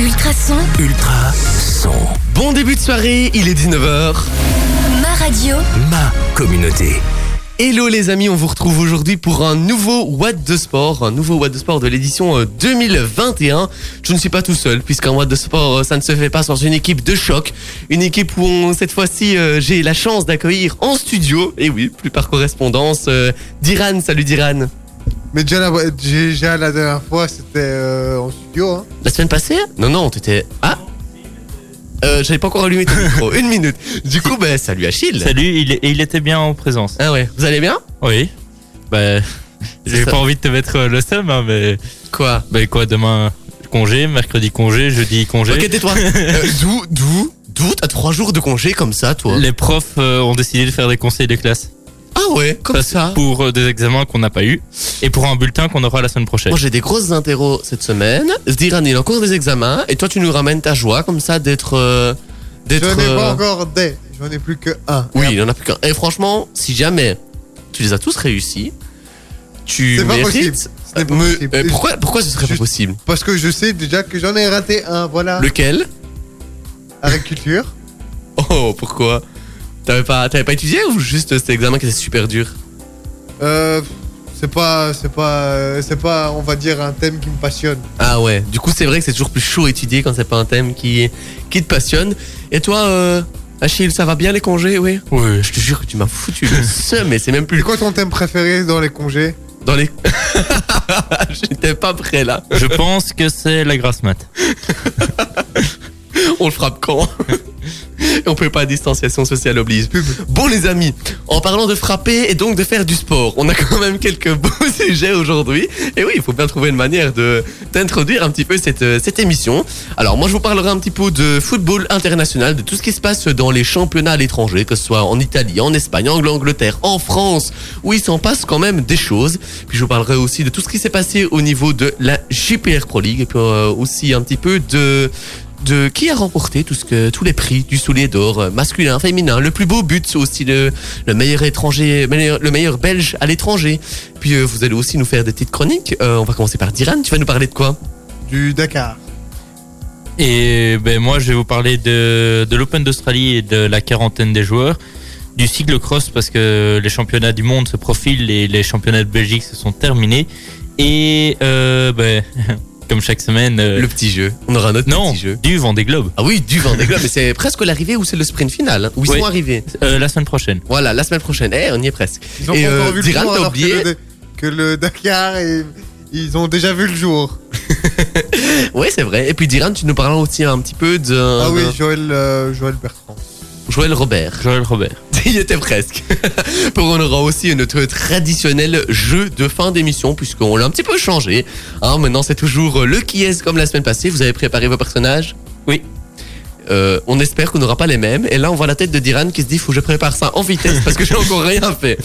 Ultrason, Ultra son. Bon début de soirée, il est 19h. ma radio, Ma communauté. Hello les amis, on vous retrouve aujourd'hui pour un nouveau Watt de Sport, un nouveau Watt de Sport de l'édition euh, 2021. Je ne suis pas tout seul, puisqu'un Watt de Sport, euh, ça ne se fait pas sans une équipe de choc. Une équipe où on- cette fois-ci, euh, j'ai la chance d'accueillir en studio, et oui, plus par correspondance, euh, Diran. Salut Diran. Mais déjà, la, déjà la dernière fois, c'était euh, en studio. Hein. La semaine passée? Non, non, t'étais... Ah euh, J'avais pas encore allumé ton micro, une minute. Du coup, bah, salut Achille. Salut, il, est- et il était bien en présence. Ah ouais, vous allez bien? Oui. Bah, j'ai pas envie de te mettre euh, le seum, hein, mais. Quoi? Bah, quoi, demain, congé, mercredi congé, jeudi congé. Ok, tais-toi. Euh, D'où, d'où, d'où t'as trois jours de congé comme ça, toi? Les profs euh, ont décidé de faire des conseils de classe. Ah ouais, comme ça. Pour euh, des examens qu'on n'a pas eu et pour un bulletin qu'on aura la semaine prochaine. Moi, j'ai des grosses interros cette semaine. Zdiran, il a encore des examens. Et toi, tu nous ramènes ta joie comme ça d'être. euh, d'être. J'en ai euh, pas encore des. J'en ai plus que un. Oui, il en a plus qu'un. Et franchement, si jamais tu les as tous réussis, tu C'est pas mérites. pas possible. euh, pourquoi, pourquoi ce serait pas possible? Parce que je sais déjà que j'en ai raté un. Voilà. Lequel? Agriculture. Oh, pourquoi? T'avais pas, t'avais pas étudié ou juste cet examen qui était super dur? Euh, c'est pas, c'est pas, c'est pas, on va dire un thème qui me passionne. Ah ouais, du coup c'est vrai que c'est toujours plus chaud à étudier quand c'est pas un thème qui, qui te passionne. Et toi, euh, Achille, ça va bien les congés, oui Oui. Je te jure que tu m'as foutu le seum, mais c'est même plus C'est quoi ton thème préféré dans les congés? Dans les... J'étais pas prêt là. Je pense que c'est la grasse mat. On le frappe quand Et on peut pas, distanciation sociale oblige. Bon les amis, en parlant de frapper et donc de faire du sport, on a quand même quelques beaux sujets aujourd'hui. Et oui, il faut bien trouver une manière de d'introduire un petit peu cette, euh, cette émission. Alors moi je vous parlerai un petit peu de football international, de tout ce qui se passe dans les championnats à l'étranger, que ce soit en Italie, en Espagne, en Angleterre, en France, où il s'en passe quand même des choses. Puis je vous parlerai aussi de tout ce qui s'est passé au niveau de la JPR Pro League, et puis euh, aussi un petit peu de de qui a remporté tout ce que, tous les prix du soulier d'or euh, masculin, féminin, le plus beau but aussi le, le meilleur étranger, meilleur- le meilleur belge à l'étranger. Puis euh, vous allez aussi nous faire des petites chroniques. Euh, on va commencer par Diran. Tu vas nous parler de quoi? Du Dakar. Et ben moi, je vais vous parler de, de l'Open d'Australie et de la quarantaine des joueurs. Du cyclocross parce que les championnats du monde se profilent et les championnats de Belgique se sont terminés. Et euh, ben, comme chaque semaine, euh, Le petit jeu. On aura notre non, petit jeu. du Vendée Globe. Ah oui, du Vendée Globe, mais c'est presque l'arrivée ou c'est le sprint final hein, Où ils Oui. sont arrivés Euh, la semaine prochaine. Voilà, la semaine prochaine. Eh, on y est presque. Ils ont Et, pas euh, encore vu le Diran, jour t'as alors oublié que le, que le Dakar, et- ils ont déjà vu le jour. Oui, c'est vrai. Et puis Diran, tu nous parles aussi un petit peu de ah oui, Joël, euh, Joël Bertrand. Joël Robert. Joël Robert. Il était presque. Pour on aura aussi notre traditionnel jeu de fin d'émission puisqu'on l'a un petit peu changé. Hein, maintenant c'est toujours le qui est comme la semaine passée. Vous avez préparé vos personnages? Oui. Euh, on espère qu'on n'aura pas les mêmes. Et là, on voit la tête de Diran qui se dit faut que je prépare ça en vitesse parce que j'ai encore rien fait.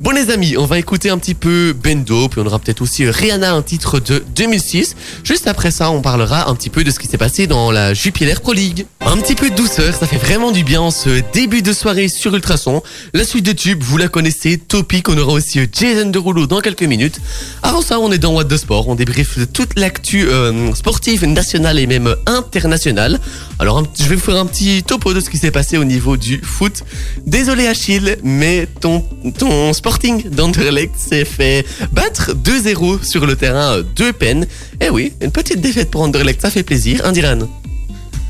Bon, les amis, on va écouter un petit peu Bendo, puis on aura peut-être aussi Rihanna, un titre de 2006. Juste après ça, on parlera un petit peu de ce qui s'est passé dans la Jupiler Pro League. Un petit peu de douceur, ça fait vraiment du bien en ce début de soirée sur Ultrason. La suite de tubes, vous la connaissez, Topic, on aura aussi Jason Derulo dans quelques minutes. Avant ça, on est dans What the Sport, on débriefe de toute l'actu euh, sportive nationale et même internationale. Alors, je vais vous faire un petit topo de ce qui s'est passé au niveau du foot. Désolé Achille, mais ton, ton Sporting d'Anderlecht s'est fait battre 2-0 sur le terrain de peine. Eh oui, une petite défaite pour Anderlecht, ça fait plaisir. Indiran,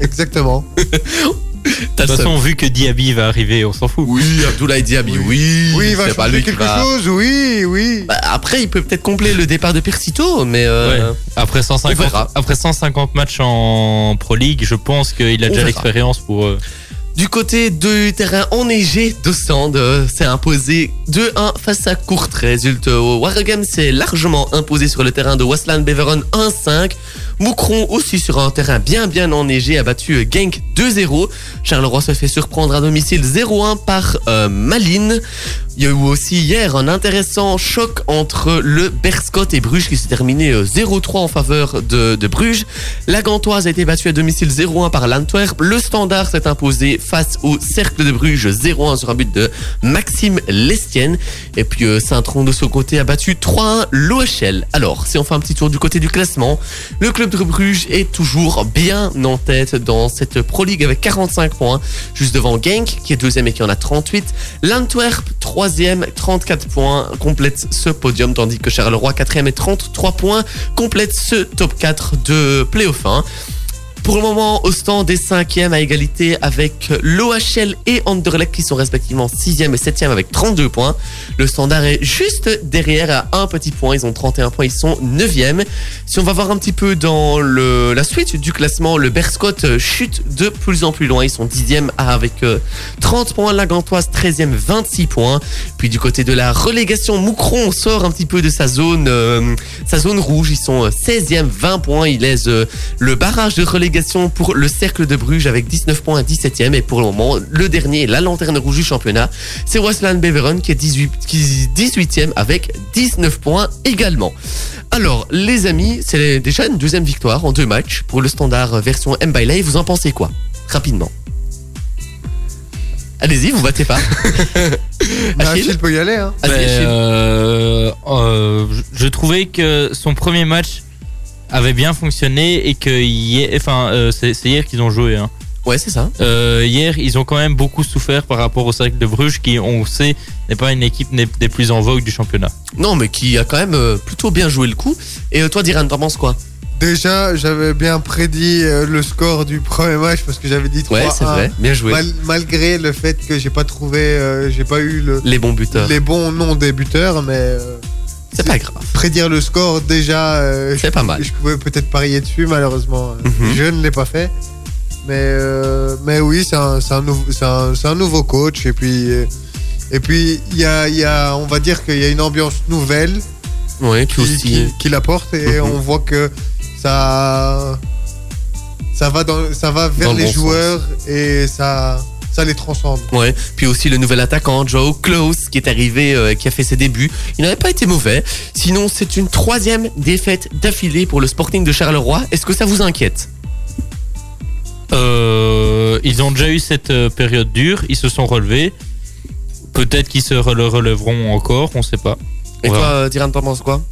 Exactement. t'as De toute façon, vu que Diaby va arriver, on s'en fout. Oui, Abdoulaye Diaby, oui. Oui, il va changer lui quelque va- chose, oui, oui. Bah, après, il peut peut-être compléter le départ de Persito, mais euh, Ouais. Après on 150, verra. après 150 matchs en Pro League, je pense qu'il a On déjà l'expérience pour. euh, Du côté du terrain enneigé d'Ostende, euh, c'est imposé 2-1 face à Courtrai. Résultat, Waregem s'est largement imposé sur le terrain de Wasland Beveren 1-5. Moucron aussi sur un terrain bien bien enneigé a battu euh, Genk 2-0. Charleroi se fait surprendre à domicile 0-1 par euh, Malines. Il y a eu aussi hier un intéressant choc entre le Berscott et Bruges qui s'est terminé euh, 0-3 en faveur de, Bruges. La Gantoise a été battue à domicile 0-1 par l'Antwerp. Le Standard s'est imposé face au Cercle de Bruges 0-1 sur un but de Maxime Lestienne. Et puis euh, Saint-Tron de son côté a battu 3-1 l'OHL. Alors, si on fait un petit tour du côté du classement, le club Bruges est toujours bien en tête dans cette Pro League avec 45 points, juste devant Genk qui est deuxième et qui en a 38. L'Antwerp, troisième, 34 points, complète ce podium, tandis que Charleroi, quatrième et 33 points, complète ce top 4 de playoff 1. Pour le moment, Ostend est cinquième à égalité avec l'OHL et Anderlecht qui sont respectivement sixième et septième avec 32 points. Le Standard est juste derrière à un petit point. Ils ont 31 points. Ils sont neuvième. Si on va voir un petit peu dans la suite du classement, le Berscott chute de plus en plus loin. Ils sont dixième avec euh, 30 points. La Gantoise 13e, 26 points. Puis du côté de la relégation, Moucron sort un petit peu de sa zone, euh, rouge. Ils sont 16e, 20 points. Ils laissent euh, le barrage de relégation pour le Cercle de Bruges avec 19 points à 17e. Et pour le moment, le dernier, la lanterne rouge du championnat, c'est Westland Beveren qui est 18, qui est 18e avec 19 points également. Alors, les amis, c'est déjà une deuxième victoire en deux matchs pour le standard version M-Bailey. Vous en pensez quoi? Rapidement. Allez-y, vous battez pas. Bah, Achille Achille peut y aller. Hein. Ben, Achille. euh, euh, je je trouvais que son premier match avait bien fonctionné et que hier, enfin, euh, c'est c'est hier qu'ils ont joué. hein. Ouais, c'est ça. Euh, hier, ils ont quand même beaucoup souffert par rapport au cercle de Bruges, qui, on sait, n'est pas une équipe des plus en vogue du championnat. Non, mais qui a quand même euh, plutôt bien joué le coup. Et euh, toi, Diran, t'en penses quoi? Déjà, j'avais bien prédit euh, le score du premier match parce que j'avais dit 3 Ouais, c'est vrai. Bien joué. Mal- malgré le fait que j'ai pas trouvé, euh, j'ai pas eu le- Les bons buteurs. les bons noms des buteurs, mais euh, C'est pas grave. prédire le score déjà, euh, C'est pas mal. je pouvais peut-être parier dessus, malheureusement, euh, Mhm. je ne l'ai pas fait. Mais, euh, mais oui, c'est un, c'est un, nouveau- c'est un, c'est un nouveau coach et puis euh, et puis il y a, il y a, on va dire qu'il y a une ambiance nouvelle puis qui, aussi. qui- qui l'apporte et Mhm. on voit que ça ça va dans, ça va vers Dans le les bon joueurs et ça ça les transcende. Ouais, puis aussi le nouvel attaquant Joe Close qui est arrivé, euh, qui a fait ses débuts. Il n'avait pas été mauvais. Sinon, c'est une troisième défaite d'affilée pour le Sporting de Charleroi. Est-ce que ça vous inquiète? Euh, ils ont déjà eu cette euh, période dure, ils se sont relevés. Peut-être qu'ils se re- le relèveront encore, on sait pas. Et Ouais. toi, Diran, t'en penses quoi?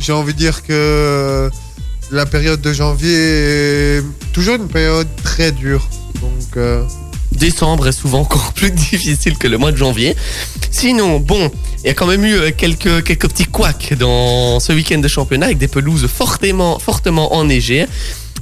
J'ai envie de dire que la période de janvier est toujours une période très dure. Donc euh, Décembre est souvent encore plus difficile que le mois de janvier. Sinon, bon, il y a quand même eu euh, quelques, quelques petits couacs dans ce week-end de championnat avec des pelouses fortement, fortement enneigées.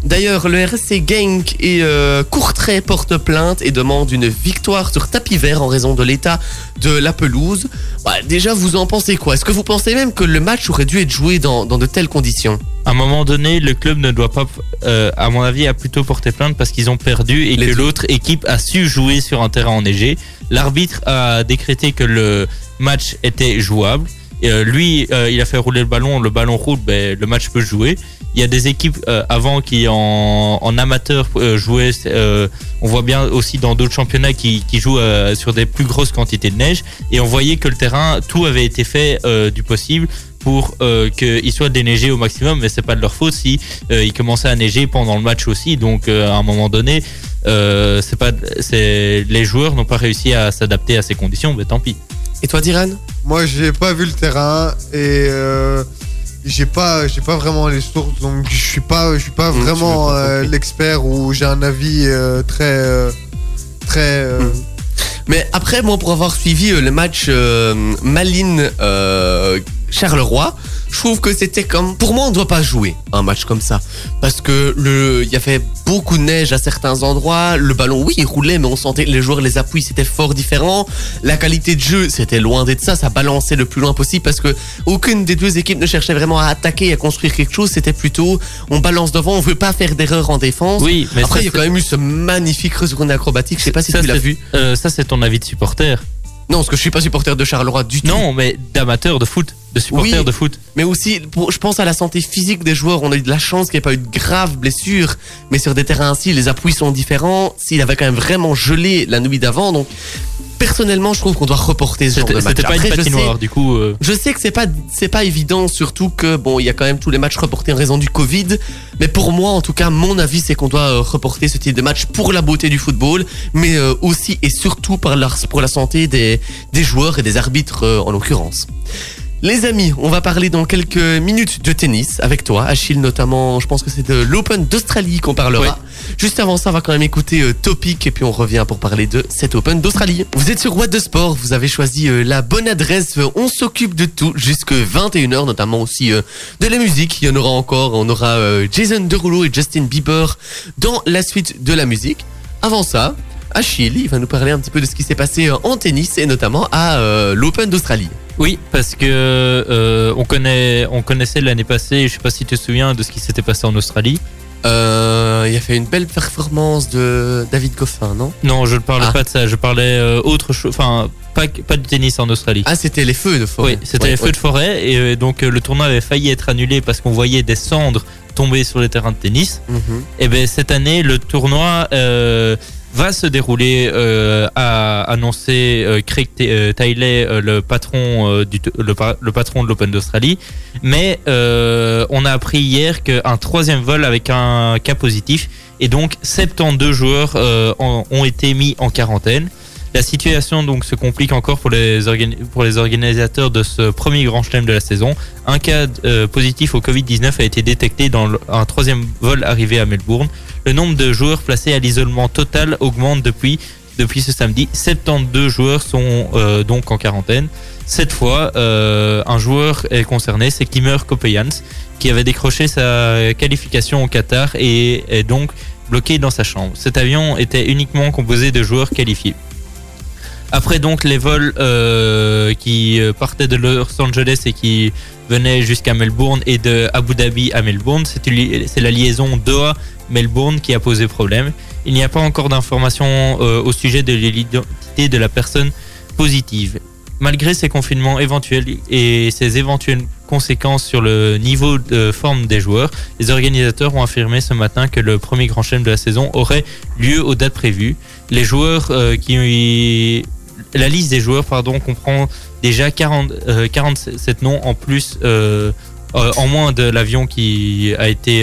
D'ailleurs, le RSC Genk et euh, Courtrai portent plainte et demandent une victoire sur tapis vert en raison de l'état de la pelouse. Bah, déjà, vous en pensez quoi? Est-ce que vous pensez même que le match aurait dû être joué dans, dans de telles conditions? À un moment donné, le club ne doit pas, euh, à mon avis, a plutôt porté plainte parce qu'ils ont perdu et Les que deux. l'autre équipe a su jouer sur un terrain enneigé. L'arbitre a décrété que le match était jouable. Et, euh, lui, il a fait rouler le ballon, le ballon roule, ben, le match peut jouer. Il y a des équipes euh, avant qui en, en amateur euh, jouaient. euh, on voit bien aussi dans d'autres championnats qui, qui jouent euh, sur des plus grosses quantités de neige. Et on voyait que le terrain, tout avait été fait euh, du possible pour euh, qu'il soit déneigé au maximum, mais c'est pas de leur faute si euh, il commençait à neiger pendant le match aussi. Donc euh, à un moment donné, euh, c'est pas, c'est les joueurs n'ont pas réussi à s'adapter à ces conditions, mais tant pis. Et toi, Diran moi j'ai pas vu le terrain et euh, j'ai pas j'ai pas vraiment les sources donc je suis pas je suis pas Mmh, vraiment euh, l'expert ou j'ai un avis euh, très euh, très Mmh. Mais après, moi, pour avoir suivi le match Malines euh, Charleroi, je trouve que c'était comme. Pour moi, on ne doit pas jouer un match comme ça. Parce que le, il y avait beaucoup de neige à certains endroits. Le ballon, oui, il roulait, mais on sentait que les joueurs, les appuis, c'était fort différent. La qualité de jeu, c'était loin d'être ça. Ça balançait le plus loin possible parce que aucune des deux équipes ne cherchait vraiment à attaquer, à construire quelque chose. C'était plutôt, on balance devant, on veut pas faire d'erreur en défense. Oui, mais Après, ça, il y a quand même eu ce magnifique retourné acrobatique. Je sais pas si ça, tu l'as vu. euh, ça c'est ton avis de supporter. Non, parce que je suis pas supporter de Charleroi du tout. Non, mais d'amateur de foot, de supporter Oui. de foot. Mais aussi, pour- je pense à la santé physique des joueurs. On a eu de la chance qu'il n'y ait pas eu de graves blessures. Mais sur des terrains ainsi, les appuis sont différents. S'il avait quand même vraiment gelé la nuit d'avant, donc Personnellement, je trouve qu'on doit reporter ce genre de match. c'était pas une sais- patinoire, du coup. euh, Je sais que c'est pas c'est pas évident, surtout que bon, il y a quand même tous les matchs reportés en raison du Covid. Mais pour moi, en tout cas, mon avis, c'est qu'on doit euh, reporter ce type de match pour la beauté du football, mais euh, aussi et surtout par la, pour la santé des, des joueurs et des arbitres en l'occurrence. Les amis, on va parler dans quelques minutes de tennis avec toi, Achille notamment. Je pense que c'est de l'Open d'Australie qu'on parlera. Ouais. Juste avant ça, on va quand même écouter euh, Topic et puis on revient pour parler de cet Open d'Australie. Vous êtes sur What de Sport, vous avez choisi euh, la bonne adresse. Euh, On s'occupe de tout jusque 21h, notamment aussi euh, de la musique. Il y en aura encore. On aura euh, Jason Derulo et Justin Bieber dans la suite de la musique. Avant ça, Achille, il va nous parler un petit peu de ce qui s'est passé euh, en tennis et notamment à euh, l'Open d'Australie. Oui, parce que euh, on connaît, on connaissait l'année passée. Je sais pas si tu te souviens de ce qui s'était passé en Australie. Euh, il a fait une belle performance de David Goffin, non? Non, je ne parlais Ah. pas de ça. Je parlais euh, autre chose. Enfin, pas pas de tennis en Australie. Ah, c'était les feux de forêt. oui, c'était Ouais, les feux ouais. de forêt et euh, donc le tournoi avait failli être annulé parce qu'on voyait des cendres tomber sur les terrains de tennis. Mhm. Et ben cette année, le tournoi va se dérouler, a annoncé euh, Craig Ta- euh, Tiley, euh, le patron de l'Open d'Australie. Mais euh, on a appris hier qu'un troisième vol avec un cas positif et donc 72 joueurs euh, ont été mis en quarantaine. La situation donc se complique encore pour les, organisateurs de ce premier grand chelem de la saison. Un cas positif au Covid-19 a été détecté dans un troisième vol arrivé à Melbourne. Le nombre de joueurs placés à l'isolement total augmente depuis, depuis ce samedi. 72 joueurs sont euh, donc en quarantaine. Cette fois, euh, un joueur est concerné, c'est Kimmer Kopeyans, qui avait décroché sa qualification au Qatar et est donc bloqué dans sa chambre. Cet avion était uniquement composé de joueurs qualifiés. Après donc les vols euh, qui partaient de Los Angeles et qui venaient jusqu'à Melbourne et de Abu Dhabi à Melbourne, c'est la liaison Doha-Melbourne qui a posé problème. Il n'y a pas encore d'informations euh, au sujet de l'identité de la personne positive. Malgré ces confinements éventuels et ces éventuelles conséquences sur le niveau de forme des joueurs, les organisateurs ont affirmé ce matin que le premier grand chelem de la saison aurait lieu aux dates prévues. Les joueurs euh, qui la liste des joueurs pardon comprend déjà 40, euh, 47 noms en plus euh, en moins de l'avion qui a été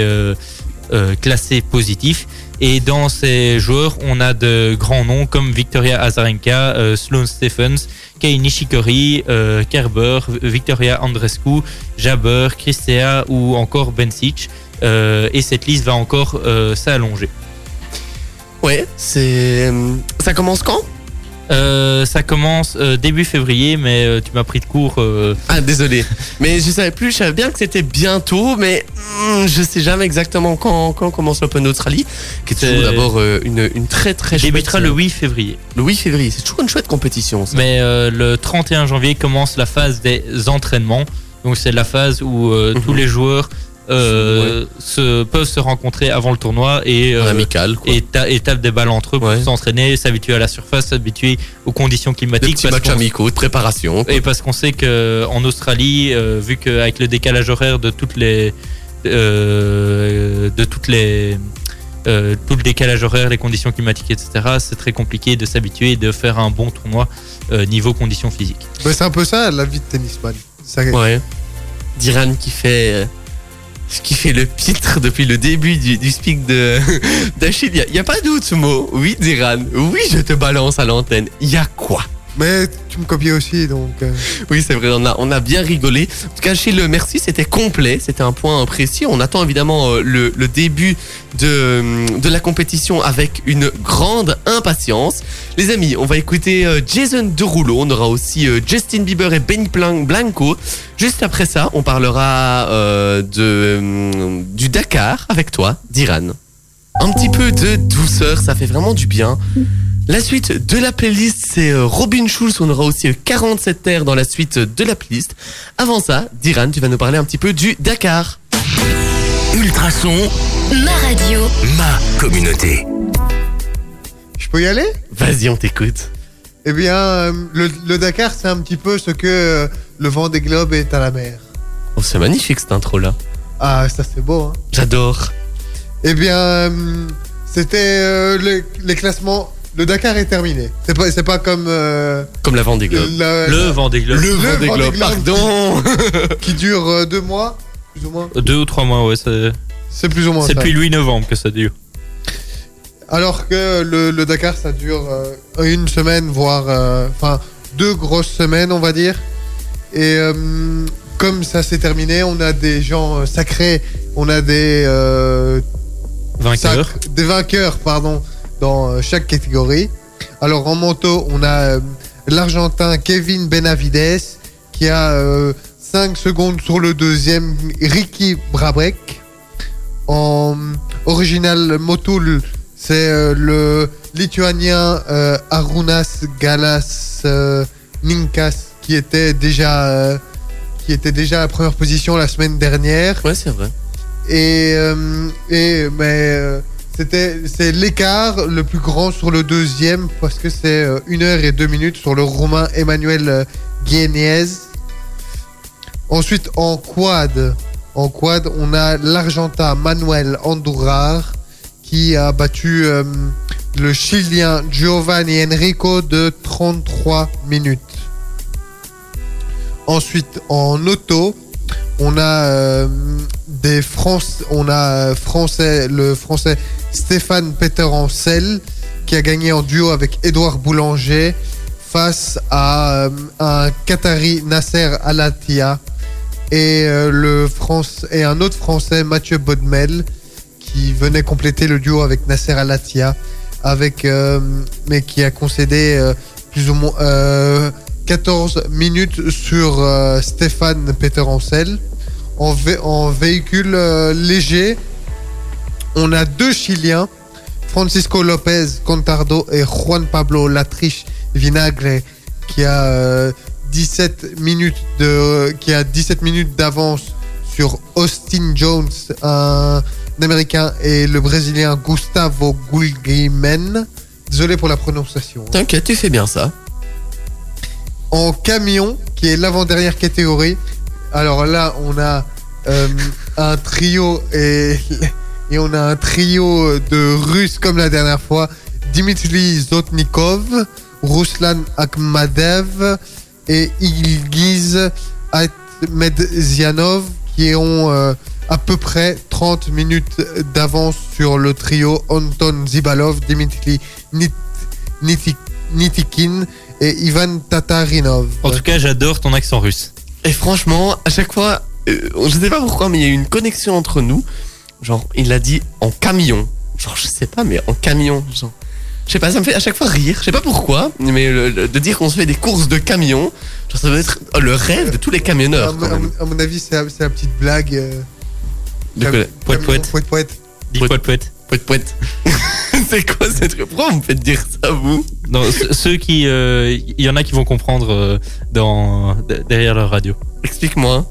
euh, classé positif et dans ces joueurs on a de grands noms comme Victoria Azarenka, euh, Sloane Stephens, Kei Nishikori, euh, Kerber, Victoria Andrescu, Jabber, Christea ou encore Bensic Euh, et cette liste va encore euh, s'allonger. Ouais. Ça commence quand? Euh, ça commence euh, début février, mais euh, tu m'as pris de court. Ah, désolé. Mais je savais plus, je savais bien que c'était bientôt, mais hmm, je sais jamais exactement quand, quand commence l'Open d'Australie, qui est toujours d'abord une, une très très chouette. débutera le 8 février. le 8 février. C'est toujours une chouette compétition, ça. Mais le 31 janvier commence la phase des entraînements. Donc c'est la phase où Mhm. tous les joueurs euh, se, peuvent se rencontrer avant le tournoi et, euh, amical, quoi. et, ta- et tapent des balles entre eux pour s'entraîner, s'habituer à la surface, s'habituer aux conditions Des climatiques. petits parce matchs amicaux de préparation. quoi. Et parce qu'on sait que en Australie, euh, vu qu'avec le décalage horaire de toutes les, euh, de toutes les, euh, tout le décalage horaire, les conditions climatiques, etc., c'est très compliqué de s'habituer et de faire un bon tournoi euh, niveau conditions physiques. C'est un peu ça la vie de tennisman. Ça- Ouais. Diran qui fait. Euh, qui fait le pitre depuis le début du, speak de d'Achille. Il n'y a, pas d'autre mot. Oui, Diran. Oui, je te balance à l'antenne. Il y a quoi? Mais tu me copies aussi, donc. euh, Oui, c'est vrai, on a, on a bien rigolé. En tout cas, Achille, merci, c'était complet, c'était un point précis. On attend évidemment euh, le, le début de, de la compétition avec une grande impatience. Les amis, on va écouter euh, Jason Derulo, on aura aussi euh, Justin Bieber et Benny Blan- Blanco. Juste après ça, on parlera euh, de, du Dakar avec toi, Diran. Un petit peu de douceur, ça fait vraiment du bien. La suite de la playlist, c'est euh, Robin Schulz. On aura aussi euh, 47 terres dans la suite de la playlist. Avant ça, Diran, tu vas nous parler un petit peu du Dakar. Ultrason, Ma radio, ma communauté. Je peux y aller? Vas-y, on t'écoute. Eh bien, euh, le, le Dakar, c'est un petit peu ce que euh, le vent des globes est à la mer. Oh, c'est magnifique cette intro-là. Ah, ça c'est beau, hein J'adore. Eh bien, euh, c'était euh, le- les classements le Dakar est terminé. C'est pas, c'est pas comme euh, Comme la Vendée Globe. la- Le Vendée Globe. Le Vendée Vendée Globe, Globe. pardon qui dure euh, deux mois, plus ou moins. Deux ou trois mois, ouais. C'est C'est plus ou moins c'est ça. depuis le 8 novembre que ça dure. Alors que le, le Dakar, ça dure euh, une semaine, voire euh, enfin deux grosses semaines, on va dire. Et euh, comme ça s'est terminé, on a des gens sacrés, on a des euh, Vainqueur. sacres- des vainqueurs, pardon, dans euh, chaque catégorie. Alors en moto, on a euh, l'Argentin Kevin Benavides qui a 5 secondes sur le deuxième, Ricky Brabec. En original motul, c'est euh, le lituanien euh, Arunas Galas euh, Ninkas qui était déjà euh, qui était déjà à la première position la semaine dernière. Ouais, c'est vrai. Et, euh, et mais euh, c'est l'écart le plus grand sur le deuxième parce que c'est euh, une heure et deux minutes sur le roumain Emmanuel euh, Guienez. Ensuite en quad, en quad on a l'Argentin Manuel Andurar qui a battu euh, le Chilien Giovanni Enrico de 33 minutes. Ensuite en auto, on a euh, euh, français, le français Stéphane Peter Ancel qui a gagné en duo avec Édouard Boulanger face à euh, un Qatari Nasser Alatia et le France et un autre français Mathieu Bodmel qui venait compléter le duo avec Nasser Alatia avec mais qui a concédé plus ou moins 14 minutes sur euh, Stéphane Peter Ancel en, vé- en véhicule euh, léger. On a deux Chiliens, Francisco Lopez Contardo et Juan Pablo Latriche Vinagre, qui a euh, 17 minutes de, qui a 17 minutes d'avance sur Austin Jones, un Américain, et le Brésilien Gustavo Gulgimen. Désolé pour la prononciation. T'inquiète, tu fais bien ça. En camion, qui est l'avant-dernière catégorie. Alors là, on a euh, un trio et, on a un trio de Russes comme la dernière fois. Dimitri Zotnikov, Ruslan Akhmadev et Ilgiz Ahmedzianov qui ont euh, à peu près 30 minutes d'avance sur le trio Anton Zibalov, Dimitri Nit- Niti- Nitikin et Ivan Tatarinov. En tout cas, j'adore ton accent russe. Et franchement, à chaque fois, euh, je sais pas pourquoi, mais il y a eu une connexion entre nous. Genre, il l'a dit en camion. Genre, je sais pas, mais en camion. Genre, je sais pas, ça me fait à chaque fois rire. Je sais pas pourquoi, mais le- le- de dire qu'on se fait des courses de camions, genre, ça doit être oh, le rêve de tous les à, camionneurs. à mon- à mon avis, c'est la, petite blague. euh, De quoi- camion- Poète, Poète, poète. C'est quoi cette truc Pourquoi vous me faites dire ça, vous? Non, ce- ceux qui, euh, il y en a qui vont comprendre euh, dans derrière leur radio. Explique-moi.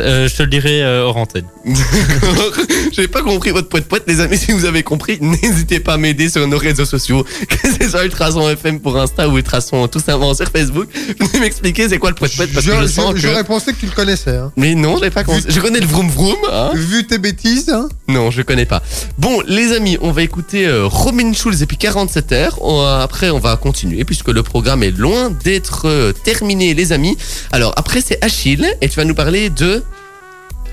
Euh, je te le dirai euh, hors antenne. D'accord. J'ai pas compris votre poète poète, les amis. Si vous avez compris, n'hésitez pas à m'aider sur nos réseaux sociaux, que c'est sur Ultrason FM pour Insta ou Ultrason tout simplement sur Facebook. Venez m'expliquer c'est quoi le poète poète parce que je Je- sens je- que. J'aurais pensé que tu le connaissais. Hein. Mais non, j'ai pas compris. Je connais le vroom vroom. Hein Vu tes bêtises, hein. non, je connais pas. Bon, les amis, on va écouter euh, Robin Schulz et puis 47 heures. On- après, on va continuer puisque le programme est loin d'être euh, terminé, les amis. Alors après, c'est Achille et tu vas nous parler de.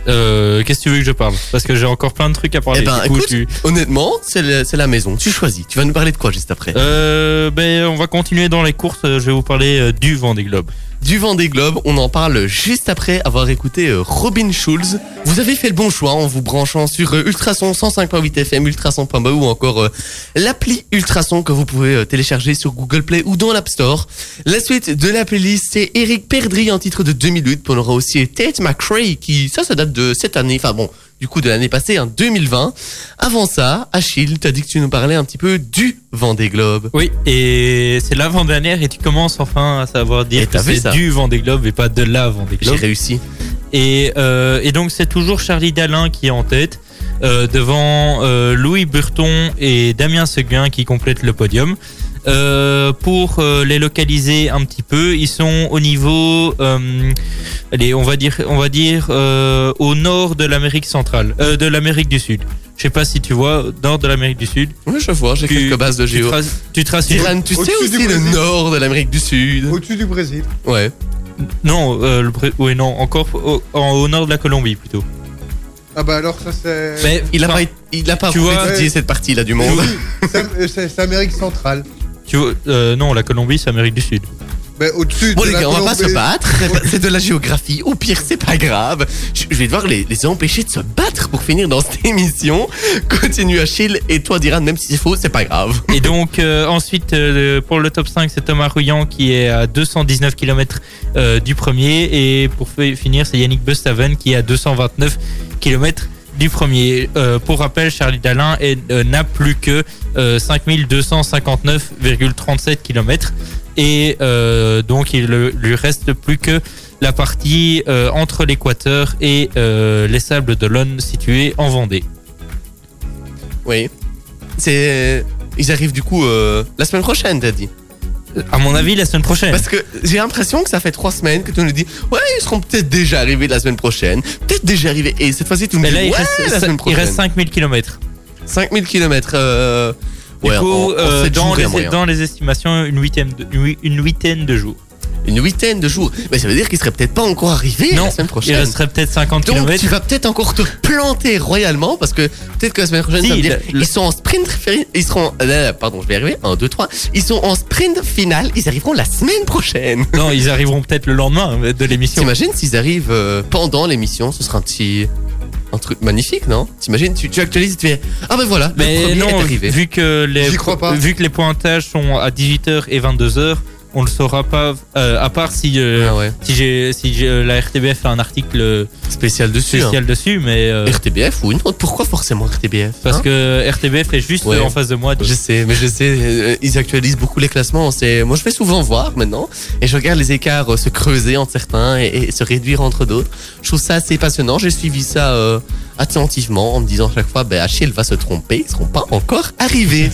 Euh, Qu'est-ce que tu veux que je parle Parce que j'ai encore plein de trucs à parler. Eh ben, Du coup, écoute, tu- honnêtement, c'est la maison. Tu choisis. Tu vas nous parler de quoi juste après Euh, ben, on va continuer dans les courses. Je vais vous parler euh, du Vendée Globe. Du Vendée Globe. On en parle juste après avoir écouté euh, Robin Schulz. Vous avez fait le bon choix en vous branchant sur euh, Ultrason 105.8 FM, Ultrason.be ou encore euh, l'appli Ultrason que vous pouvez télécharger sur Google Play ou dans l'App Store. La suite de la playlist, c'est Eric Perdry en titre de 2008. Puis on aura aussi Tate McRae qui, ça, ça date de cette année. Enfin bon, du coup de l'année passée, en 2020. Avant ça, Achille, t'as dit que tu nous parlais un petit peu du Vendée Globe. Oui, et c'est l'avant-dernière et tu commences enfin à savoir Et dire que vu ça c'est du Vendée Globe et pas de la Vendée J'ai Globe. réussi. Et, euh, et donc c'est toujours Charlie Dalin qui est en tête, euh, devant euh, Louis Burton et Damien Seguin qui complètent le podium. Euh, pour euh, les localiser un petit peu, ils sont au niveau, euh, allez, on va dire, on va dire euh, au nord de l'Amérique centrale, euh, de l'Amérique du Sud. Je sais pas si tu vois, nord de l'Amérique du Sud. Oui, je vois, j'ai Tu- quelques bases de Tu géo. traces, tu traces Diran, tu sais aussi le nord de l'Amérique du Sud. Au-dessus du Brésil. Ouais. Non, euh, le Bré- oui, non, encore au, en- au nord de la Colombie plutôt. Ah bah alors ça c'est. Mais Il a enfin, pas, il a pas tu vois- étudié cette partie-là du monde. C'est c'est- c'est Amérique centrale. tu vois, euh, non, la Colombie, c'est Amérique du Sud. Ben, au-dessus Bon de les la gars, on va pas se Colombie- battre, c'est de la géographie. Au pire, c'est pas grave. Je je vais devoir les, les empêcher de se battre pour finir dans cette émission. Continue Achille et toi Diran, même si c'est faux, c'est pas grave. Et donc euh, ensuite euh, pour le top 5 c'est Thomas Rouillant qui est à 219 km du premier et pour fi- finir c'est Yannick Bustaven qui est à 229 km du premier. Euh, pour rappel Charlie Dalin est- euh, n'a plus que euh, 5259,37 km et euh, donc il lui reste plus que la partie euh, entre l'équateur et euh, les sables d'Olonne situés en Vendée. Oui. C'est. Ils arrivent du coup la semaine prochaine, t'as dit. À mon avis la semaine prochaine. Parce que j'ai l'impression que ça fait trois semaines que tu nous dis Ouais, ils seront peut-être déjà arrivés la semaine prochaine. Peut-être déjà arrivés. Et cette fois-ci, tu Mais dis là, il, Ouais, reste, la semaine il prochaine. reste 5000 km. 5000 km. Euh... Du ouais, coup, en- en euh, dans, il les, dans les estimations, une huitaine de, une hui- une huitaine de jours. Une huitaine de jours. Mais ça veut dire qu'ils seraient peut-être pas encore arrivés Non, la semaine Il prochaine. resterait peut-être 50 Donc km. tu vas peut-être encore te planter royalement parce que peut-être que la semaine prochaine Si, ça veut dire le- ils sont en sprint ils seront euh, pardon je vais y arriver 1 2 3 ils sont en sprint final ils arriveront la semaine prochaine Non, ils arriveront peut-être le lendemain de l'émission. T'imagines s'ils arrivent euh, pendant l'émission ce sera un petit un truc magnifique non T'imagines tu, tu actualises et tu fais ah ben voilà le Mais premier non, est arrivé vu que les J'y crois pas. vu que les pointages sont à 18h et 22h, on le saura pas euh, à part si euh, ah ouais si j'ai si euh, la RTBF fait un article spécial dessus spécial dessus mais euh, hein. RTBF ou une autre pourquoi forcément RTBF parce hein que RTBF est juste Ouais. en face de moi. donc- Je sais, mais je sais, ils actualisent beaucoup les classements. C'est, moi, je fais souvent voir maintenant, et je regarde les écarts se creuser entre certains et, et se réduire entre d'autres. Je trouve ça assez passionnant. J'ai suivi ça attentivement en me disant chaque fois, ben, Achille va se tromper, ils seront pas encore arrivés.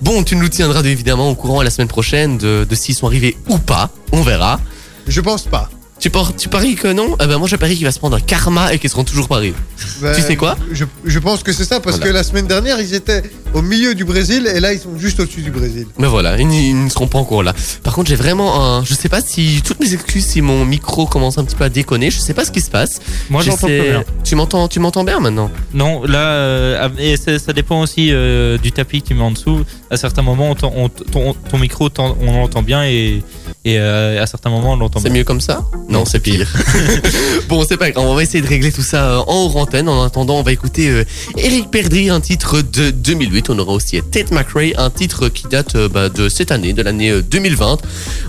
bon, tu nous tiendras évidemment au courant la semaine prochaine de, de s'ils sont arrivés ou pas. On verra. Je pense pas. Tu, par- tu paries que non Eh ben moi je parie qu'il va se prendre un karma et qu'ils seront toujours pas arrivés. Ben, Tu sais quoi je, je pense que c'est ça parce Voilà. que la semaine dernière ils étaient au milieu du Brésil et là ils sont juste au-dessus du Brésil. Mais voilà, ils, ils ne seront pas encore là. Par contre, j'ai vraiment un. Je sais pas si. Toutes mes excuses si mon micro commence un petit peu à déconner. Je sais pas ce qui se passe. Moi j'entends bien. Tu m'entends, tu m'entends bien maintenant? Non, là, euh, et ça, dépend aussi euh, du tapis que tu mets en dessous. À certains moments, on on- ton, ton micro, on l'entend bien et, et euh, à certains moments, on l'entend C'est bien. mieux comme ça? Non, c'est pire. bon, c'est pas grave. On va essayer de régler tout ça euh, en hors antenne. En attendant, on va écouter euh, Eric Perdry, un titre de 2008. On aura aussi Ted McRae, un titre qui date euh, bah, de cette année, de l'année euh, 2020.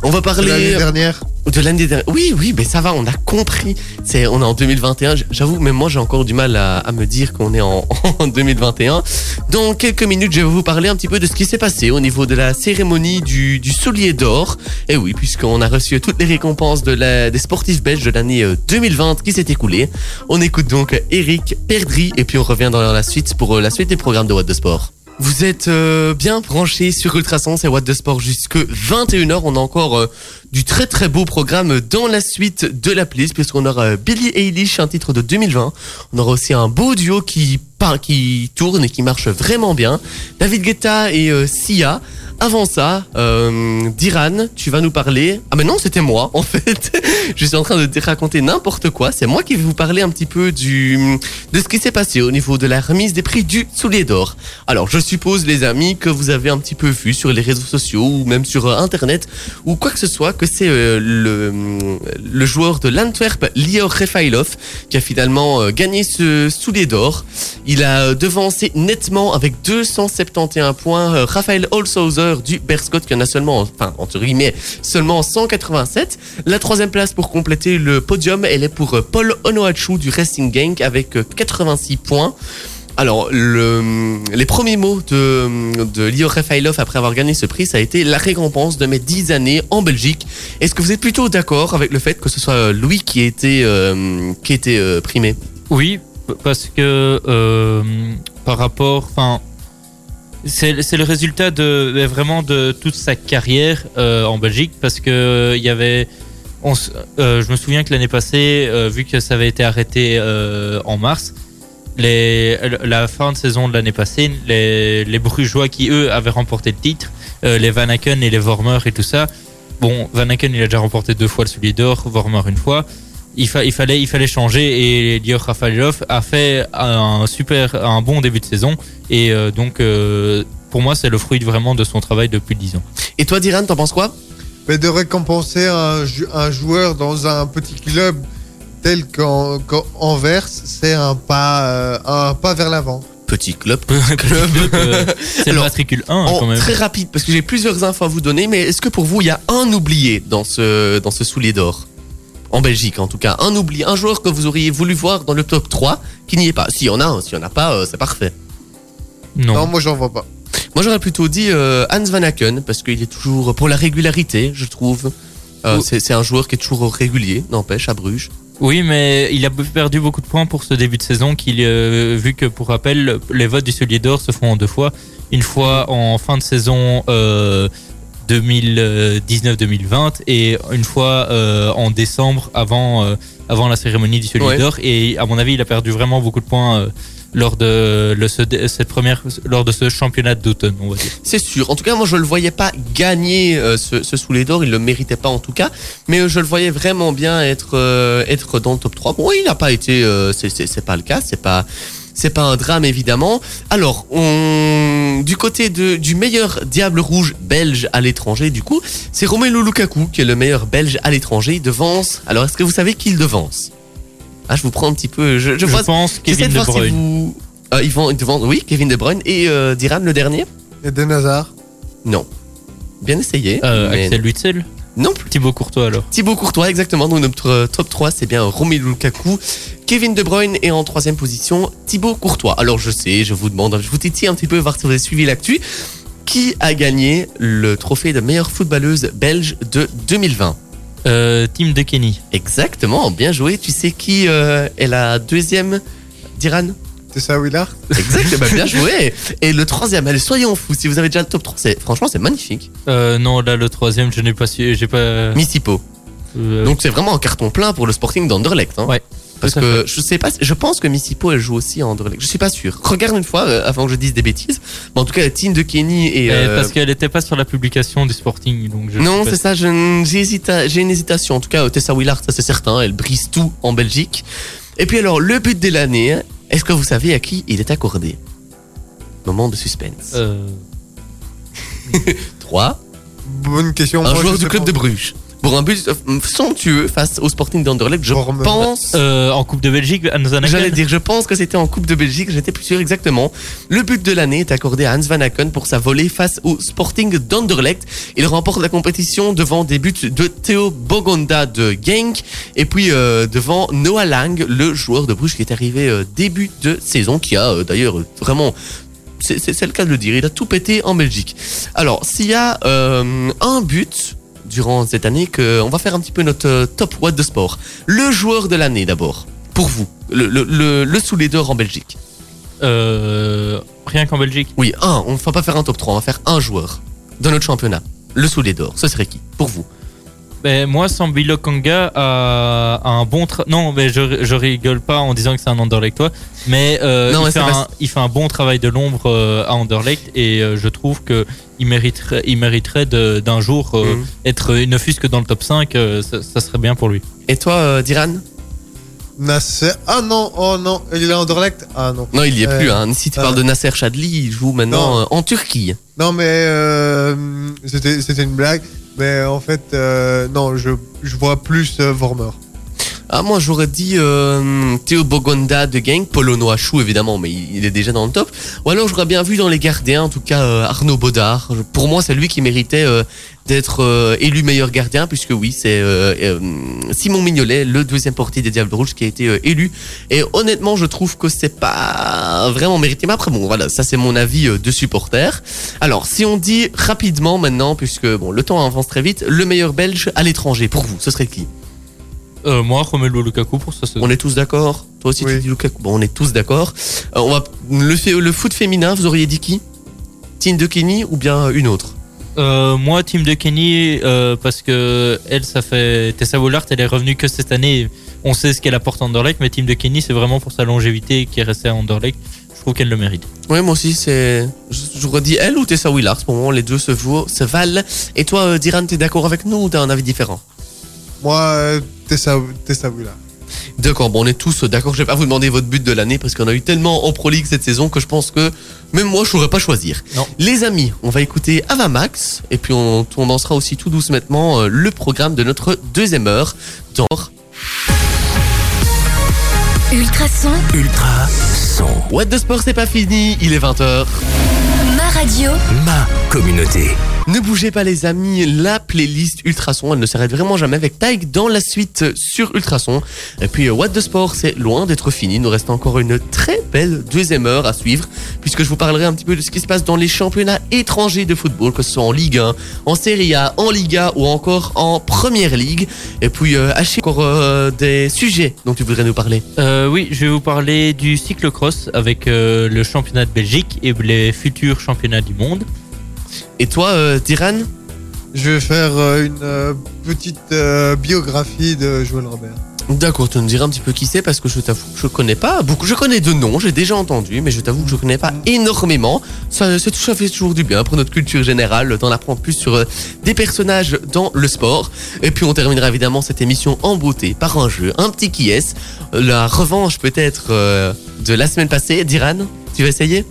On va parler. L'année dernière. De l'année dernière. Oui, oui, mais ça va, on a compris. C'est, on est en 2021. J'avoue, même moi, j'ai encore du mal à, me dire qu'on est en, en 2021. Dans quelques minutes, je vais vous parler un petit peu de ce qui s'est passé au niveau de la cérémonie du, soulier d'or. Et oui, puisqu'on a reçu toutes les récompenses des sportifs belges de l'année euh, 2020 qui s'est écoulée. On écoute donc Eric Perdry et puis on revient dans la suite pour euh, la suite des programmes de What de Sport. Vous êtes euh, bien branchés sur Ultrason, c'est What de Sport jusque 21h. On a encore euh, du très très beau programme dans la suite de la playlist puisqu'on aura euh, Billie Eilish, un titre de 2020. On aura aussi un beau duo qui qui tourne et qui marche vraiment bien. David Guetta et euh, Sia. Avant ça, euh, Diran, tu vas nous parler. Ah mais non, c'était moi en fait. Je suis en train de te raconter n'importe quoi. C'est moi qui vais vous parler un petit peu du de ce qui s'est passé au niveau de la remise des prix du soulier d'or. Alors, je suppose les amis que vous avez un petit peu vu sur les réseaux sociaux ou même sur internet ou quoi que ce soit c'est euh, le joueur de l'Antwerp, Lior Refailov, qui a finalement euh, gagné ce soulier d'or. Il a euh, devancé nettement avec 271 points Raphaël Holshouser du Berscott qui en a seulement, enfin entre guillemets, seulement 187. La troisième place pour compléter le podium, elle est pour Paul Onoachu du Racing Gang avec euh, 86 points. Alors, le, les premiers mots de, de Lior Refailov après avoir gagné ce prix, ça a été la récompense de mes 10 années en Belgique. Est-ce que vous êtes plutôt d'accord avec le fait que ce soit euh, Louis qui a été, euh, a été euh, primé? Oui, parce que euh, par rapport, enfin, c'est le résultat de vraiment de toute sa carrière euh, en Belgique, parce que euh, il y avait, euh, je me souviens que l'année passée, euh, vu que ça avait été arrêté euh, en mars, les, la fin de saison de l'année passée, les, les Brugeois qui eux avaient remporté le titre, euh, les Van Aken et les Vormer et tout ça. Bon, Van Aken il a déjà remporté deux fois le soulier d'or, Vormer une fois. Il, fa- il fallait il fallait changer et Lior Rafaelov a fait un super un bon début de saison et euh, donc euh, pour moi c'est le fruit vraiment de son travail depuis 10 ans. Et toi, Diran, t'en penses quoi? Mais de récompenser un joueur dans un petit club tel qu'en Anvers, c'est un pas, euh, un pas vers l'avant. Petit club. Club, euh, c'est le matricule 1 En quand même. très rapide, parce que j'ai plusieurs infos à vous donner, mais est-ce que pour vous, il y a un oublié dans ce, dans ce soulier d'or? En Belgique, en tout cas. Un oublié, un joueur que vous auriez voulu voir dans le top 3 qui n'y est pas. S'il y en a un, s'il n'y en a pas, euh, c'est parfait. Non. Non, moi j'en vois pas. Moi, j'aurais plutôt dit euh, Hans Van Aken, parce qu'il est toujours, pour la régularité, je trouve. Euh, Oh. c'est c'est un joueur qui est toujours régulier, n'empêche, à Bruges. Oui, mais il a perdu beaucoup de points pour ce début de saison, qu'il, euh, vu que pour rappel, les votes du Soulier d'Or se font en deux fois. Une fois en fin de saison euh, 2019-2020 et une fois euh, en décembre avant, euh, avant la cérémonie du Soulier Ouais. d'Or. Et à mon avis, il a perdu vraiment beaucoup de points euh, lors, de, ce, cette première, lors de ce championnat d'automne. C'est sûr. En tout cas, moi, je le voyais pas gagner euh, ce, ce d'or. Il le méritait pas, en tout cas. Mais euh, je le voyais vraiment bien être, euh, être dans le top 3. Bon, il n'a pas été. euh, c'est- pas le cas. C'est pas. C'est pas un drame évidemment. Alors, du côté de, du meilleur diable rouge belge à l'étranger, du coup, c'est Romelu Lukaku qui est le meilleur belge à l'étranger. Il devance. Alors, est-ce que vous savez qui il devance? Ah, je vous prends un petit peu. Je, je Je vois- pense j'essaie Kevin de si Bruyne. vous. Euh, ils vont devant. Oui, Kevin De Bruyne et euh, Diran le dernier. Et Den Hazard. Non. Bien essayé. Euh, mais Axel Witzel Non plus. Thibaut Courtois alors. Thibaut Courtois, exactement. Donc notre euh, top 3, c'est bien Romelu Lukaku, Kevin De Bruyne et en troisième position, Thibaut Courtois. Alors je sais, je vous demande, je vous titille un petit peu, voir si vous avez suivi l'actu. Qui a gagné le trophée de meilleure footballeuse belge de 2020 Euh, Tim De Kenny. Exactement, bien joué. Tu sais qui euh, est la deuxième Diran? Tessa Willard? Exact, bah, bien joué. Et le troisième, allez, soyons fous. Si vous avez déjà le top 3, c'est, franchement, c'est magnifique. Euh, non, là le troisième, je n'ai pas su, j'ai pas. Missipo. euh, Donc c'est vraiment un carton plein pour le Sporting d'Anderlecht. Hein. Ouais, Parce que je sais pas, je pense que Missipo elle joue aussi à Anderlecht. Je suis pas sûr. Regarde une fois euh, avant que je dise des bêtises. Mais en tout cas, Tine de Kenny et. euh, parce qu'elle n'était pas sur la publication du Sporting, donc je. non, c'est ça. J'ai une hésitation. En tout cas, Tessa Willard, ça c'est certain. Elle brise tout en Belgique. Et puis alors, le but de l'année. hein, Est-ce que vous savez à qui il est accordé? Moment de suspense. Euh, 3. Bonne question. Un Moi, joueur du club pas. de Bruges. Pour un but euh, somptueux face au Sporting d'Anderlecht, je pense. euh, en Coupe de Belgique, Hans Van Aken. J'allais dire, je pense que c'était en Coupe de Belgique, j'étais plus sûr exactement. Le but de l'année est accordé à Hans Van Aken pour sa volée face au Sporting d'Anderlecht. Il remporte la compétition devant des buts de Theo Bogonda de Genk et puis euh, devant Noah Lang, le joueur de Bruges qui est arrivé euh, début de saison, qui a d'ailleurs vraiment c'est le cas de le dire, il a tout pété en Belgique. Alors, s'il y a euh, un but durant cette année, que on va faire un petit peu notre euh, top what de sport. Le joueur de l'année d'abord, pour vous, le, le, le, le sous les d'or en Belgique. Euh, rien qu'en Belgique. Oui, un, on ne va pas faire un top 3, on va faire un joueur de notre championnat. Le sous d'or, ce serait qui Pour vous? Ben, moi, Sambi Lokanga a, a un bon tra- Non, mais je, je rigole pas en disant que c'est un Anderlechtois, mais, euh, Non, il, mais fait un, pas- il fait un bon travail de l'ombre euh, à Anderlecht et euh, je trouve que il mériterait, il mériterait de- d'un jour euh, Mhm. être, euh, ne fût-ce que dans le top 5, euh, ça, ça serait bien pour lui. Et toi, euh, Diran? Nasser. Ah non, oh non, il est en Anderlecht. Ah non. Non, il y est Euh, plus. Hein. Si tu euh, parles de Nasser Chadli, il joue maintenant non. euh, en Turquie. Non, mais euh, c'était c'était une blague. Mais en fait, euh, non, je, je vois plus euh, Vormer. Ah, moi, j'aurais dit euh, Théo Bogonda de Genk, Polo Noachou, évidemment, mais il est déjà dans le top. Ou alors, j'aurais bien vu dans les gardiens, en tout cas, euh, Arnaud Baudard. Pour moi, c'est lui qui méritait euh, d'être euh, élu meilleur gardien, puisque oui, c'est Simon Mignolet, le deuxième portier des Diables Rouges, qui a été élu. Et honnêtement, je trouve que c'est pas vraiment mérité. Mais après, bon, voilà, ça c'est mon avis de supporter. Alors, si on dit rapidement maintenant, puisque bon, le temps avance très vite, le meilleur Belge à l'étranger, pour vous, ce serait qui? Euh, moi, Romelu Lukaku pour ça. on est tous d'accord Toi aussi Oui. tu dis Lukaku Bon, on est tous d'accord. Euh, on va le, foot féminin, vous auriez dit qui Tine de Kenny ou bien une autre Euh, moi, Team de Kenny, euh, parce que elle, ça fait Tessa Wollard, elle est revenue que cette année. on sait ce qu'elle apporte à Anderlecht, mais Tim de Kenny, c'est vraiment pour sa longévité qui est restée à Anderlecht. Je trouve qu'elle le mérite. Ouais, moi aussi, c'est. Je, redis elle ou Tessa Willard. Pour le moment, les deux se, vaut, se valent. Et toi, euh, Diran, t'es d'accord avec nous ou t'as un avis différent Moi, Tessa, Tessa Wheeler. D'accord, bon, on est tous d'accord. Je vais pas vous demander votre but de l'année parce qu'on a eu tellement en Pro League cette saison que je pense que même moi, je saurais pas choisir. Non. Les amis, on va écouter Avamax et puis on, on lancera aussi tout doucement euh, le programme de notre deuxième heure dans Ultrason, Ultra son. What the Sport, c'est pas fini, il est 20h. ma radio, Ma communauté. Ne bougez pas les amis, la playlist Ultrason, elle ne s'arrête vraiment jamais avec Taïk dans la suite sur Ultrason. Et puis euh, What the Sport, c'est loin d'être fini, il nous reste encore une très belle deuxième heure à suivre, puisque je vous parlerai un petit peu de ce qui se passe dans les championnats étrangers de football, que ce soit en Ligue 1, en Serie A, en Liga ou encore en Première Ligue. Et puis euh, Achille, encore euh, des sujets dont tu voudrais nous parler. Euh, oui, je vais vous parler du cyclocross avec le championnat de Belgique et les futurs championnats du monde. Et toi, euh, Diran Je vais faire euh, une euh, petite euh, biographie de Joël Robert. D'accord, tu nous diras un petit peu qui c'est parce que je t'avoue que je connais pas beaucoup. Je connais de noms, j'ai déjà entendu, mais je t'avoue que je connais pas énormément. Ça, c'est tout ça fait toujours du bien pour notre culture générale, d'en apprendre plus sur des personnages dans le sport. Et puis on terminera évidemment cette émission en beauté par un jeu, un petit qui est la revanche peut-être de la semaine passée. Diran, tu vas essayer?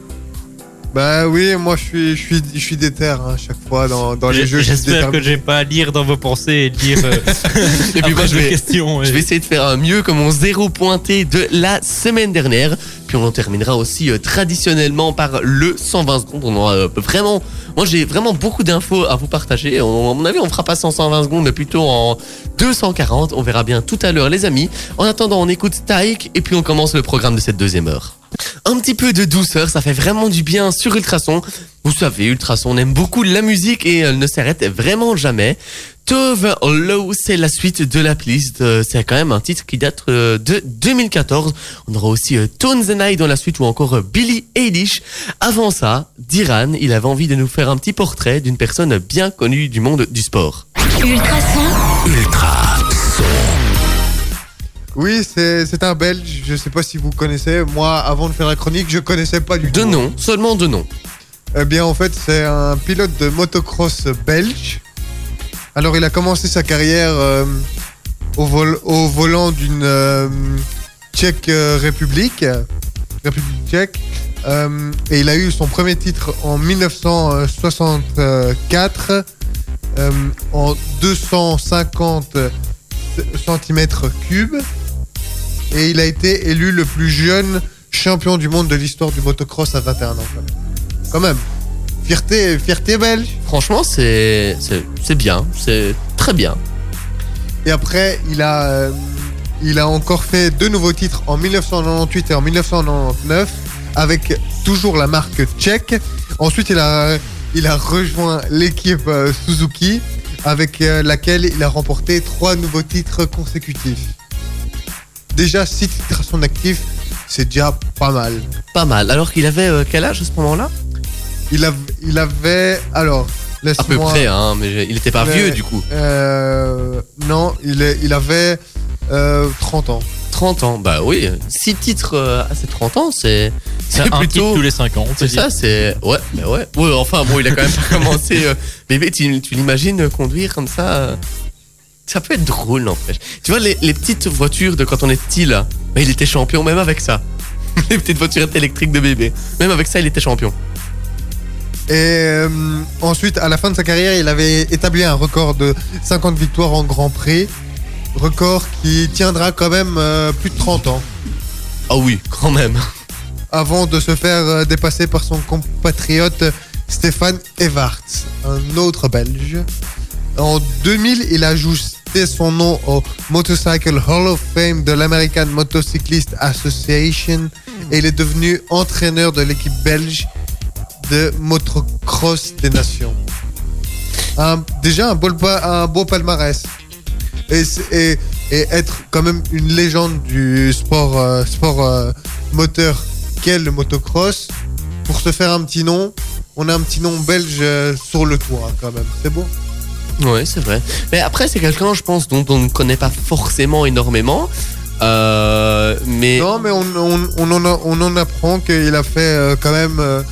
Bah oui, moi je suis, je suis, je suis déter hein, à chaque fois dans, dans les jeux. je suis J'espère que déterminé. j'ai pas à lire dans vos pensées et dire euh, Et puis moi je vais, questions. Je vais essayer de faire un mieux que mon zéro pointé de la semaine dernière. Puis on en terminera aussi euh, traditionnellement par le 120 secondes. On aura euh, vraiment, moi j'ai vraiment beaucoup d'infos à vous partager. On- à mon avis, on fera pas 120 secondes, mais plutôt en 240. On verra bien tout à l'heure, les amis. En attendant, on écoute Taïk et puis on commence le programme de cette deuxième heure. Un petit peu de douceur, ça fait vraiment du bien sur Ultrason. Vous savez, Ultrason, on aime beaucoup la musique et elle ne s'arrête vraiment jamais. Tove Low, c'est la suite de la playlist. Euh, C'est quand même un titre qui date euh, de 2014. On aura aussi Tones and I dans la suite ou encore euh, Billie Eilish. Avant ça, Diran, il avait envie de nous faire un petit portrait d'une personne bien connue du monde du sport. Ultrason, Ultra son. Oui, c'est un Belge. Je sais pas si vous connaissez. Moi, avant de faire la chronique, je connaissais pas du De tout. nom, seulement de nom. Eh bien, en fait, c'est un pilote de motocross belge. Alors, il a commencé sa carrière euh, au, vol- au volant d'une euh, Tchèque euh, République, République tchèque. Et il a eu son premier titre en 1964 euh, en 250 cm3. Et il a été élu le plus jeune champion du monde de l'histoire du motocross à 21 ans. quand même. Fierté, fierté belge. Franchement, c'est c'est c'est bien, c'est très bien. Et après, il a, euh, il a encore fait deux nouveaux titres en 1998 et en 1999 avec toujours la marque tchèque. Ensuite, il a, il a rejoint l'équipe euh, Suzuki avec euh, laquelle il a remporté trois nouveaux titres consécutifs. Déjà, six titres à son actif, c'est déjà pas mal. Pas mal. Alors qu'il avait euh, quel âge à ce moment-là? Il, a, il avait, alors, À peu laisse-moi- près, hein, mais je- il était pas Ouais. vieux du coup. Euh, non, il, est- il avait euh, 30 ans. 30 ans, bah oui. 6 titres euh, à ses 30 ans, c'est C'est c'est un titre plutôt. tous les 5 ans. C'est ça, c'est. Ouais, mais ouais. Ouais, enfin bon, il a quand même pas commencé. euh, Bébé, tu, tu l'imagines euh, conduire comme ça euh, Ça peut être drôle, n'empêche. Tu vois, les, les petites voitures de quand on est petit là, bah, il était champion même avec ça. les petites voiturettes électriques de bébé. Même avec ça, il était champion. Et euh, ensuite, à la fin de sa carrière, il avait établi un record de 50 victoires en Grand Prix. Record qui tiendra quand même euh, plus de 30 ans. Ah oui, quand même. Avant de se faire euh, dépasser par son compatriote Stéphane Evarts, un autre Belge. En 2000, il a son nom au Motorcycle Hall of Fame de l'American Motorcyclist Association et il est devenu entraîneur de l'équipe belge de motocross des nations. Un- déjà un beau, un beau palmarès. Et, c'est- et- et être quand même une légende du sport, euh, sport euh, moteur qu'est le motocross, pour se faire un petit nom, on a un petit nom belge euh, sur le toit quand même. C'est beau. Ouais, c'est vrai. Mais après, c'est quelqu'un, je pense, dont on ne connaît pas forcément énormément. Euh, mais Non, mais on, on, en, on en apprend qu'il a fait euh, quand même euh,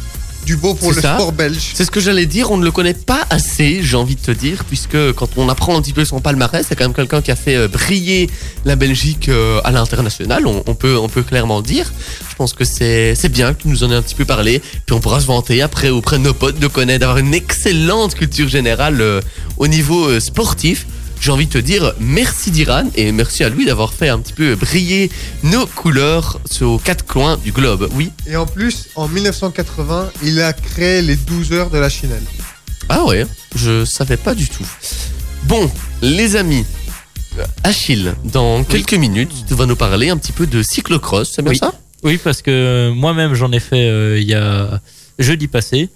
du beau pour le ça. sport belge. c'est ce que j'allais dire, on ne le connaît pas assez, j'ai envie de te dire, puisque quand on apprend un petit peu son palmarès, c'est quand même quelqu'un qui a fait euh, briller la Belgique euh, à l'international, on, on peut, on peut clairement le dire. Je pense que c'est bien que tu nous en aies un petit peu parlé, puis on pourra se vanter après auprès de nos potes de connaître, d'avoir une excellente culture générale euh, au niveau sportif. J'ai envie de te dire merci d'Iran et merci à lui d'avoir fait un petit peu briller nos couleurs aux quatre coins du globe. Oui. Et en plus, en 1980, il a créé les 12 heures de la chinelle. Ah ouais, je savais pas du tout. Bon, les amis, Achille, dans quelques minutes, tu vas nous parler un petit peu de cyclocross, c'est bien Oui. ça? Oui, parce que moi-même j'en ai fait euh, il y a jeudi passé.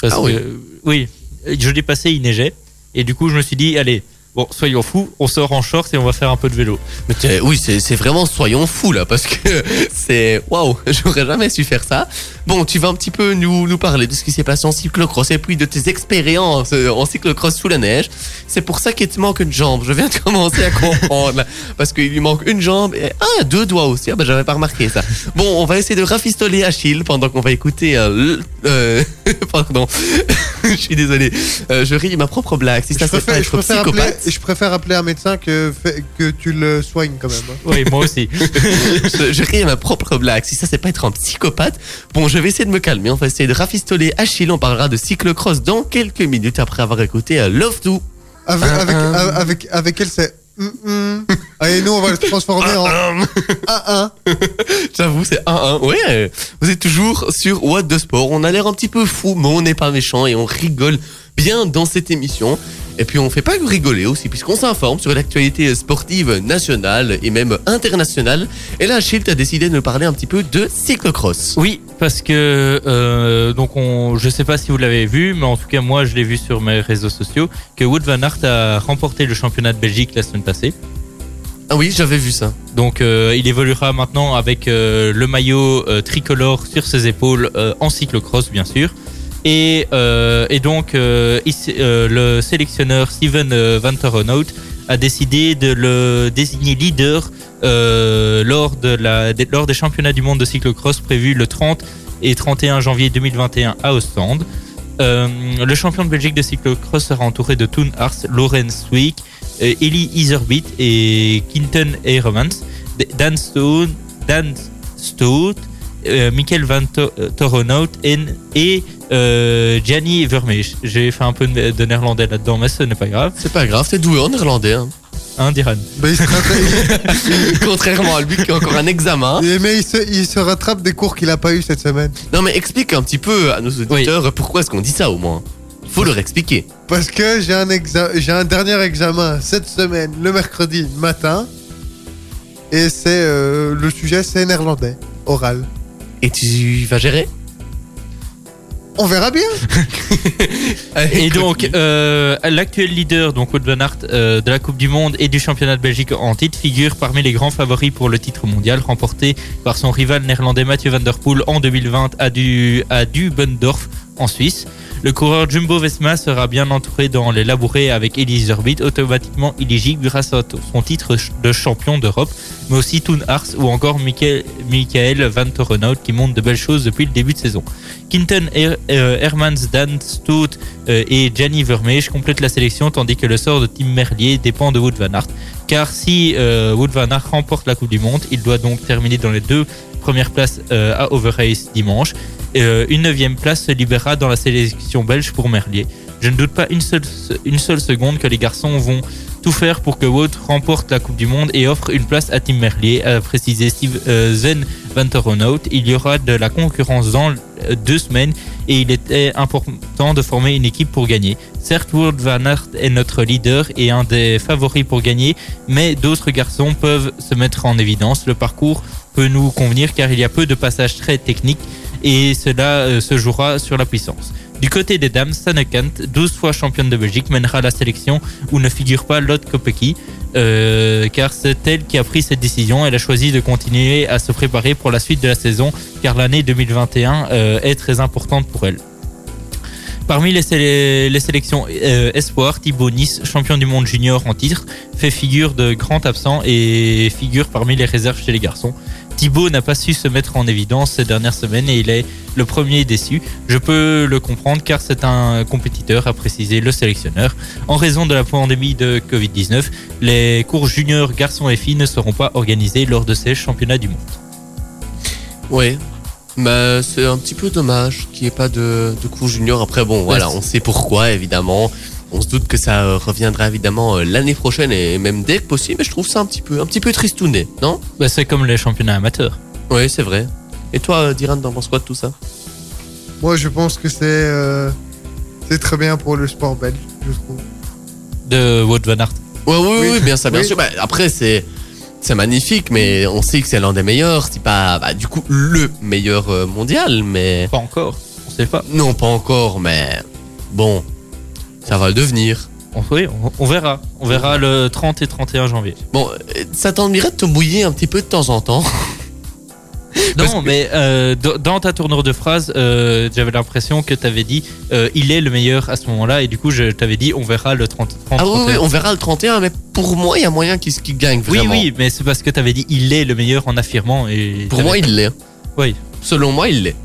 Parce Ah que, oui. oui, jeudi passé il neigeait. Et du coup je me suis dit, allez, bon, soyons fous, on sort en short et on va faire un peu de vélo. Mais t'es- oui, c'est vraiment soyons fous là, parce que c'est waouh, j'aurais jamais su faire ça. Bon, tu vas un petit peu nous, nous parler de ce qui s'est passé en cyclocross et puis de tes expériences euh, en cyclocross sous la neige. C'est pour ça qu'il te manque une jambe. Je viens de commencer à comprendre là, parce qu'il lui manque une jambe et ah deux doigts aussi. Ah ben j'avais pas remarqué ça. Bon, on va essayer de rafistoler Achille pendant qu'on va écouter. euh, euh, pardon, je suis désolé. Euh, je ris de ma propre blague. Si ça je, c'est pas préfère, je, être appeler, psychopathe. je préfère appeler un médecin que, que tu le soignes quand même. hein. Oui, moi aussi. je, je ris ma propre blague. Si ça, c'est pas être un psychopathe. Bon, je vais essayer de me calmer. On va essayer de rafistoler Achille. On parlera de cyclocross dans quelques minutes après avoir écouté euh, Love To. Avec, Un, avec, un. avec, avec elle, c'est. hum, hum. Allez, nous, on va le transformer en 1-1. J'avoue, c'est 1-1. Ouais, vous êtes toujours sur What the Sport. On a l'air un petit peu fou, mais on n'est pas méchant et on rigole bien dans cette émission. Et puis on fait pas que rigoler aussi, puisqu'on s'informe sur l'actualité sportive nationale et même internationale. Et là, Achille, t'as décidé de nous parler un petit peu de cyclocross. Oui, parce que euh, donc on, je sais pas si vous l'avez vu, mais en tout cas moi je l'ai vu sur mes réseaux sociaux que Wout van Aert a remporté le championnat de Belgique la semaine passée. Ah oui, j'avais vu ça. Donc euh, il évoluera maintenant avec euh, le maillot euh, tricolore sur ses épaules en cyclocross bien sûr. Et, euh, et donc euh, euh, le sélectionneur Steven Van Torenhout a décidé de le désigner leader lors, de la, lors des championnats du monde de cyclocross prévus le 30 et 31 janvier 2021 à Ostende. Le champion de Belgique de cyclocross sera entouré de Toon Ars, Lorenz Swick, Eli Iserbeat et Quinton Heremans, D- Dan Stone, Dan Stout, euh, Michael Van euh, Torenhout et, et euh, Gianni Vermeer. J'ai fait un peu de, néerlandais là-dedans, mais ce n'est pas grave. C'est pas grave, t'es doué en néerlandais. Hein. Hein, Diran? Il se rattrape, Contrairement à lui qui a encore un examen. mais il se, il se rattrape des cours qu'il a pas eu cette semaine. Non mais explique un petit peu à nos auditeurs pourquoi est-ce qu'on dit ça au moins. Faut leur expliquer. Parce que j'ai un, exa- j'ai un dernier examen cette semaine, le mercredi matin. Et c'est euh, le sujet, c'est néerlandais, oral. Et tu vas gérer On verra bien. Et donc, euh, l'actuel leader, donc Wout van Aert, euh, de la Coupe du Monde et du championnat de Belgique en titre, figure parmi les grands favoris pour le titre mondial, remporté par son rival néerlandais Mathieu van der Poel en 2020 à, du, à Dubendorf en Suisse. Le coureur Jumbo Vesma sera bien entouré dans les labourés avec Elise Zerbit, automatiquement éligible grâce à son titre de champion d'Europe, mais aussi Toon Ars ou encore Michael, Van Torenhout qui montre de belles choses depuis le début de saison. Quinton euh, Hermans, Dan Stout euh, et Gianni Vermeer complètent la sélection tandis que le sort de Tim Merlier dépend de Wout van Aert. Car si euh, Wout van Aert remporte la Coupe du Monde, il doit donc terminer dans les deux premières places euh, à Overrace dimanche. Euh, une neuvième place se libérera dans la sélection belge pour Merlier. Je ne doute pas une seule, une seule seconde que les garçons vont tout faire pour que Wout remporte la Coupe du Monde et offre une place à Tim Merlier, a précisé Steve euh, Zen Van. Il y aura de la concurrence dans deux semaines et il était important de former une équipe pour gagner. Certes, Wout Van Aert est notre leader et un des favoris pour gagner, mais d'autres garçons peuvent se mettre en évidence. Le parcours peut nous convenir car il y a peu de passages très techniques et cela euh, se jouera sur la puissance. Du côté des dames, Sanekant, 12 fois championne de Belgique, mènera la sélection où ne figure pas Lotte Kopecky, euh, car c'est elle qui a pris cette décision. Elle a choisi de continuer à se préparer pour la suite de la saison, car l'année 2021 euh, est très importante pour elle. Parmi les, les sélections euh, espoir, Thibaut Nice, champion du monde junior en titre, fait figure de grand absent et figure parmi les réserves chez les garçons. Thibaut n'a pas su se mettre en évidence ces dernières semaines et il est le premier déçu. Je peux le comprendre car c'est un compétiteur, a précisé le sélectionneur. En raison de la pandémie de Covid-19, les cours juniors garçons et filles ne seront pas organisés lors de ces championnats du monde. Ouais. Mais c'est un petit peu dommage qu'il n'y ait pas de, de cours junior. Après, bon, voilà, on sait pourquoi, évidemment. On se doute que ça euh, reviendra évidemment euh, l'année prochaine et même dès que possible. Mais je trouve ça un petit peu, un petit peu tristouné, non? Bah, c'est comme les championnats amateurs. Oui, c'est vrai. Et toi, euh, Diran, t'en penses quoi de tout ça? Moi, je pense que c'est euh, c'est très bien pour le sport belge, je trouve. De Wout van Aert. Ouais, oui, oui, Oui. bien ça, bien Oui. sûr. Bah, après, c'est c'est magnifique, mais on sait que c'est l'un des meilleurs. C'est pas, bah, du coup, le meilleur mondial, mais Pas encore. On sait pas. non, pas encore. Mais bon, ça va le devenir. Oui, on, verra. On verra le 30 et 31 janvier. Bon, ça t'ennuierait de te mouiller un petit peu de temps en temps? Non, que- mais euh, dans ta tournure de phrase, euh, j'avais l'impression que tu avais dit euh, il est le meilleur à ce moment-là, et du coup, je t'avais dit on verra le 30. 30 Ah oui, oui, 31. on verra le 31, mais pour moi, il y a moyen qu'il qu'il gagne oui, vraiment. oui, mais c'est parce que tu avais dit il est le meilleur en affirmant. Et Pour moi, il l'est. Oui. Selon moi, il l'est.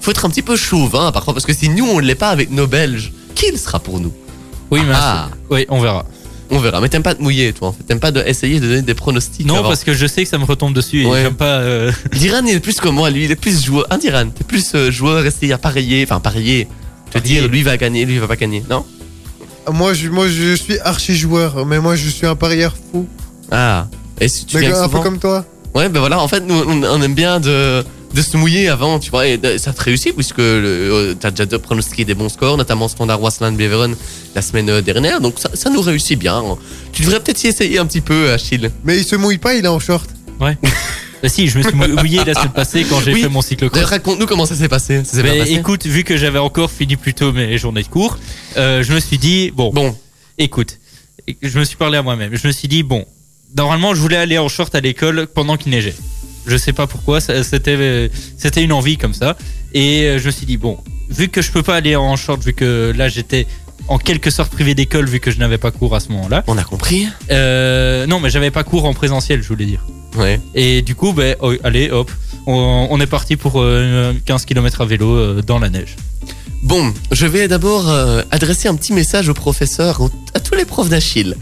Faut être un petit peu chauvin parfois, parce que si nous, on ne l'est pas avec nos Belges, qui le sera pour nous? Oui, mais Ah. oui, on verra. On verra. Mais t'aimes pas te mouiller, toi, en fait. T'aimes pas de essayer de donner des pronostics. Non, avant. parce que je sais que ça me retombe dessus et Ouais. j'aime pas. euh, Diran, il est plus comme moi, lui, il est plus joueur. Hein, Diran, t'es plus euh, joueur, essayer à parier, enfin parier. Te dire, lui va gagner, lui va pas gagner, non? Moi, je, moi, je suis archi joueur, mais moi, je suis un parieur fou. Ah. Et si tu Mais gagnes un peu comme toi. Ouais, ben voilà, en fait, nous, on, on aime bien de, de se mouiller avant, tu vois, et de- ça te réussit, puisque euh, t'as déjà pronostiqué des bons scores, notamment Standard Wasland Beveren la semaine euh, dernière, donc ça, ça nous réussit bien. Tu devrais peut-être y essayer un petit peu, Achille. Mais il se mouille pas, il est en short. Bah si, je me suis mouillé la semaine passée quand j'ai Oui. fait mon cyclocross. Raconte-nous comment ça s'est passé. Ça s'est bien Mais passé écoute, vu que j'avais encore fini plus tôt mes journées de cours, euh, je me suis dit bon, Bon, écoute, je me suis parlé à moi-même. Je me suis dit, bon, normalement, je voulais aller en short à l'école pendant qu'il neigeait. Je sais pas pourquoi, c'était c'était une envie comme ça. Et euh, je me suis dit, bon, vu que je peux pas aller en short, vu que là j'étais en quelque sorte privé d'école, vu que je n'avais pas cours à ce moment-là. on a compris. Euh, non, mais j'avais pas cours en présentiel, je voulais dire. Ouais. Et du coup, ben, oh, allez, hop, on, on est parti pour euh, 15 km à vélo euh, dans la neige. Bon, je vais d'abord adresser un petit message au professeur, au- à tous les profs d'Achille.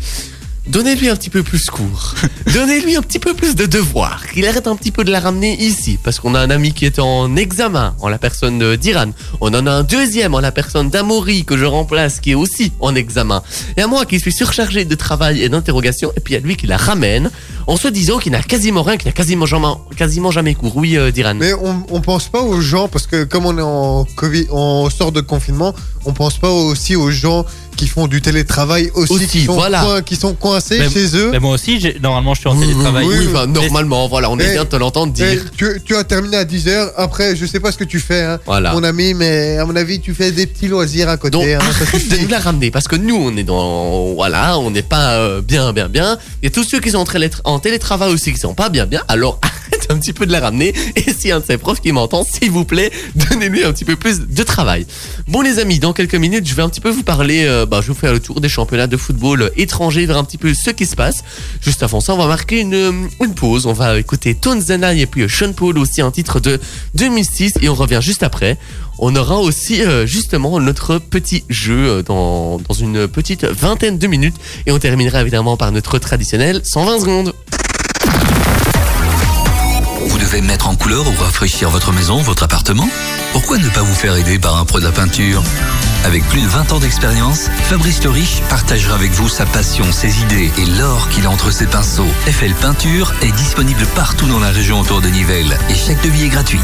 Donnez-lui un petit peu plus cours. Donnez-lui un petit peu plus de devoirs. Qu'il arrête un petit peu de la ramener ici. Parce qu'on a un ami qui est en examen, en la personne d'Iran. On en a un deuxième, en la personne d'Amaury, que je remplace, qui est aussi en examen. Et à moi qui suis surchargé de travail et d'interrogation. Et puis à lui qui la ramène, en se disant qu'il n'a quasiment rien, qu'il n'a quasiment jamais, quasiment jamais cours. Oui, euh, d'Iran. Mais on, on pense pas aux gens, parce que comme on est en Covid, on sort de confinement, on pense pas aussi aux gens qui font du télétravail aussi, Aussi, qui, sont voilà. coin- qui sont coincés Mais- chez eux. Mais moi aussi, normalement, je suis en télétravail. Oui, Oui, mais- normalement, voilà, on est bien de te l'entendre dire. tu, tu as terminé à 10h, après je sais pas ce que tu fais, hein, Voilà. mon ami, mais à mon avis tu fais des petits loisirs à côté. Donc, hein, de nous la ramener parce que nous, on est dans. Voilà, on n'est pas euh, bien, bien, bien. Il y a tous ceux qui sont en, télé- en télétravail aussi qui sont pas bien, bien. Alors, arrête un petit peu de la ramener. Et si un de ces profs qui m'entend, s'il vous plaît, donnez-lui un petit peu plus de travail. Bon, les amis, dans quelques minutes, je vais un petit peu vous parler. euh, bah, je vais vous faire le tour des championnats de football étrangers, vers un petit peu ce qui se passe. Juste avant ça, on va marquer une, euh, pause. On va écouter I et puis euh, Sean Paul aussi, un titre de 2006. Et on revient juste après. On aura aussi euh, justement notre petit jeu euh, dans, dans une petite vingtaine de minutes. Et on terminera évidemment par notre traditionnel 120 secondes. Vous devez mettre en couleur ou rafraîchir votre maison, votre appartement? Pourquoi ne pas vous faire aider par un pro de la peinture? Avec plus de 20 ans d'expérience, Fabrice Le Riche partagera avec vous sa passion, ses idées et l'or qu'il a entre ses pinceaux. FL Peinture est disponible partout dans la région autour de Nivelles et chaque devis est gratuit.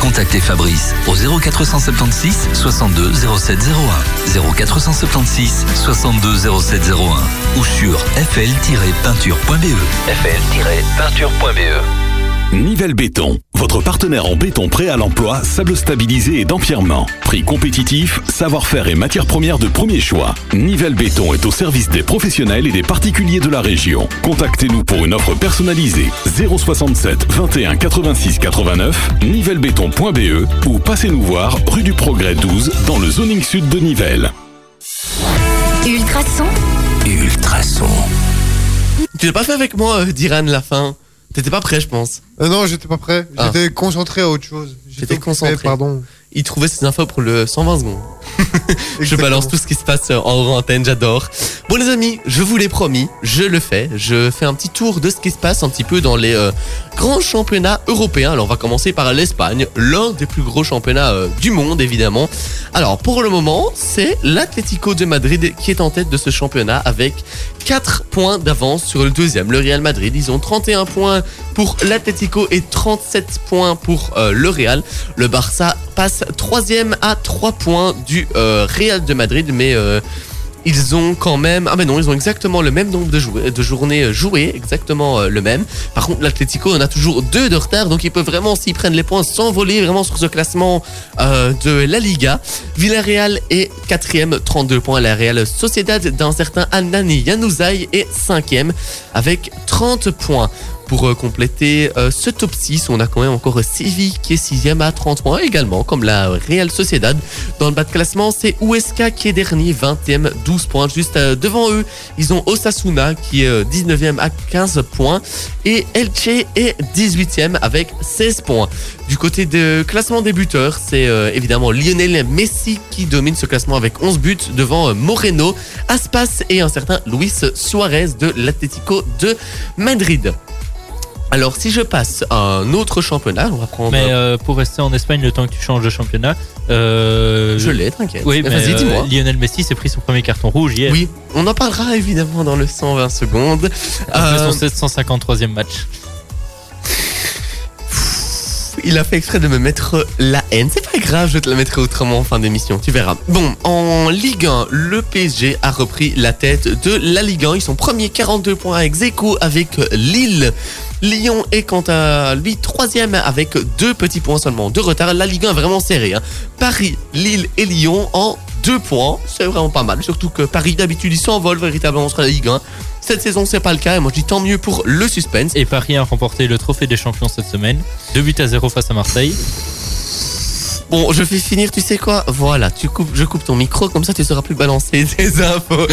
Contactez Fabrice au 0476 62 0701 0476 62 0701 ou sur fl-peinture.be fl-peinture.be Nivelle Béton, votre partenaire en béton prêt à l'emploi, sable stabilisé et d'empierrement. Prix compétitif, savoir-faire et matières premières de premier choix. Nivelle Béton est au service des professionnels et des particuliers de la région. Contactez-nous pour une offre personnalisée 067 21 86 89 nivellebéton.be ou passez-nous voir rue du Progrès 12 dans le zoning sud de Nivelles. Ultrason. Ultrason. Tu l'as pas fait avec moi, euh, Diran, la fin. T'étais pas prêt, je pense. Euh, non, j'étais pas prêt. Ah. J'étais concentré à autre chose. J'étais concentré. Pardon. Il trouvait ses infos pour le 120 secondes. Je balance tout ce qui se passe en antenne, j'adore. Bon les amis, je vous l'ai promis, je le fais. Je fais un petit tour de ce qui se passe un petit peu dans les euh, grands championnats européens. Alors on va commencer par l'Espagne, l'un des plus gros championnats euh, du monde évidemment. Alors pour le moment, c'est l'Atlético de Madrid qui est en tête de ce championnat avec 4 points d'avance sur le deuxième, le Real Madrid. Ils ont 31 points pour l'Atlético et 37 points pour euh, le Real. Le Barça passe troisième à 3 points du euh, Real de Madrid, mais euh, ils ont quand même... Ah mais non, ils ont exactement le même nombre de, de journées euh, jouées, exactement le même. Par contre, l'Atlético en a toujours deux de retard, donc ils peuvent vraiment, s'ils prennent les points, s'envoler vraiment sur ce classement de la Liga. Villarreal est quatrième, 32 points. La Real Sociedad d'un certain Anani Yanouzaï est cinquième avec 30 points. Pour euh, compléter euh, ce top 6, on a quand même encore Séville qui est sixième à 30 points également, comme la Real Sociedad. Dans le bas de classement, c'est Huesca qui est dernier, 20e, 12 points. Juste euh, devant eux, ils ont Osasuna qui est euh, 19e à 15 points. Et Elche est 18e avec 16 points. Du côté de classement des buteurs, c'est évidemment Lionel Messi qui domine ce classement avec 11 buts devant Moreno, Aspas et un certain Luis Suarez de l'Atlético de Madrid. Alors si je passe à un autre championnat, on va prendre... Mais euh, pour rester en Espagne le temps que tu changes de championnat, euh, je l'ai, t'inquiète. Oui, mais Vas-y, euh, dis-moi. Lionel Messi s'est pris son premier carton rouge hier. Oui, on en parlera évidemment dans le 120 secondes. Après son 753e match. Il a fait exprès de me mettre la haine. C'est pas grave, je te la mettrai autrement en fin d'émission, tu verras. Bon, en Ligue 1, le PSG a repris la tête de la Ligue 1. Ils sont premiers 42 points avec Zeko avec Lille. Lyon est quant à lui troisième avec deux petits points seulement de retard. La Ligue 1 est vraiment serrée. hein. Paris, Lille et Lyon en deux points. C'est vraiment pas mal. Surtout que Paris d'habitude il s'envole véritablement sur la Ligue 1. Cette saison c'est pas le cas et moi je dis tant mieux pour le suspense. Et Paris a remporté le trophée des champions cette semaine. 2 buts à 0 face à Marseille. Bon, je vais finir, tu sais quoi? Voilà, tu coupes, je coupe ton micro, comme ça tu sauras plus balancer des infos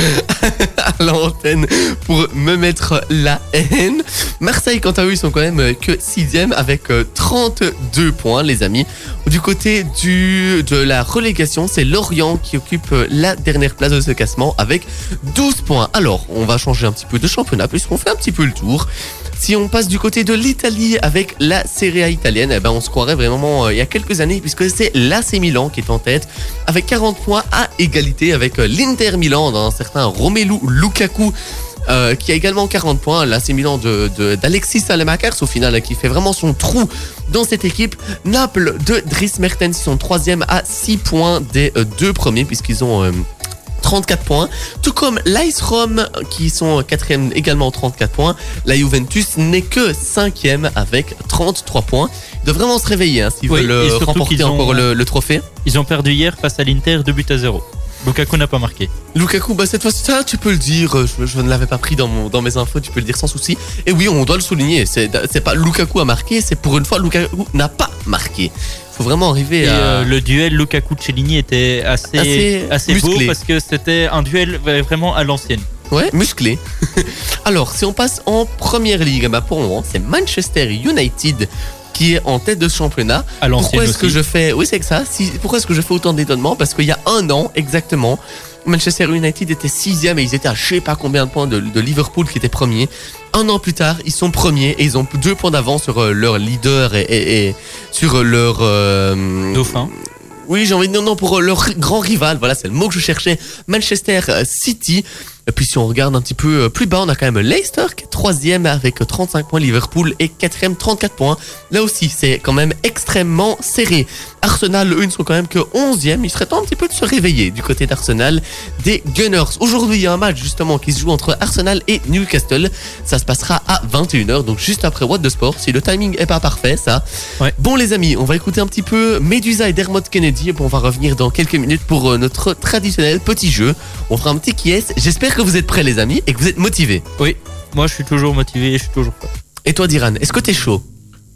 à l'antenne pour me mettre la haine. Marseille, quant à eux, ils sont quand même euh, que sixième avec euh, 32 points, les amis. Du côté de la relégation, c'est Lorient qui occupe euh, la dernière place de ce classement avec 12 points. Alors, on va changer un petit peu de championnat puisqu'on fait un petit peu le tour. Si on passe du côté de l'Italie avec la Serie A italienne, eh ben on se croirait vraiment euh, il y a quelques années puisque c'est l'AC Milan qui est en tête avec 40 points à égalité avec euh, l'Inter Milan d'un certain Romelu Lukaku. euh, qui a également 40 points, l'AC Milan de, de- d'Alexis Salemakers au final qui fait vraiment son trou dans cette équipe. Naples de Dries Mertens sont troisième à 6 points des deux premiers puisqu'ils ont 34 points, tout comme l'Ice Rome qui sont quatrième également 34 points. La Juventus n'est que cinquième avec 33 points. Doivent vraiment se réveiller hein, s'ils Oui, veulent euh, remporter ont- encore le, le trophée. Ils ont perdu hier face à l'Inter 2 buts à 0. Lukaku n'a pas marqué. Lukaku, bah cette fois, ça tu peux le dire. euh, Je, je ne l'avais pas pris dans, mon, dans mes infos, tu peux le dire sans souci. Et oui, on doit le souligner. C'est pas Lukaku a marqué, c'est pour une fois Lukaku n'a pas marqué. Faut vraiment arriver Et à. euh, le duel Lukaku-Cellini était assez, Assez assez, beau parce que c'était un duel vraiment à l'ancienne. Ouais, musclé. Alors, si on passe en première ligue, bah pour le moment, c'est Manchester United qui est en tête de ce championnat. À l'ancienne Pourquoi est-ce que je fais Oui, c'est que ça. Si, pourquoi est-ce que je fais autant d'étonnement Parce qu'il y a un an exactement, Manchester United était sixième et ils étaient à je sais pas combien de points de, de Liverpool qui était premier. Un an plus tard, ils sont premiers et ils ont deux points d'avance sur euh, leur leader et, et- et sur leur euh, Dauphin. oui, j'ai envie de dire non pour euh, leur grand rival. Voilà, c'est le mot que je cherchais. Manchester euh, City. Et puis si on regarde un petit peu euh, plus bas, on a quand même Leicester qui est troisième avec 35 points, Liverpool est quatrième 34 points. Là aussi, c'est quand même extrêmement serré. Arsenal, eux, ne sont quand même que 11e. Il serait temps un petit peu de se réveiller du côté d'Arsenal des Gunners. Aujourd'hui, il y a un match justement qui se joue entre Arsenal et Newcastle. Ça se passera à 21h, donc juste après What the Sport. Si le timing est pas parfait, ça. Ouais. Bon les amis, on va écouter un petit peu Medusa et Dermot Kennedy et puis on va revenir dans quelques minutes pour euh, notre traditionnel petit jeu. On fera un petit qui est. J'espère que vous êtes prêts les amis et que vous êtes motivés. Oui, moi je suis toujours motivé et je suis toujours prêt. Et toi Diran, est-ce que t'es chaud?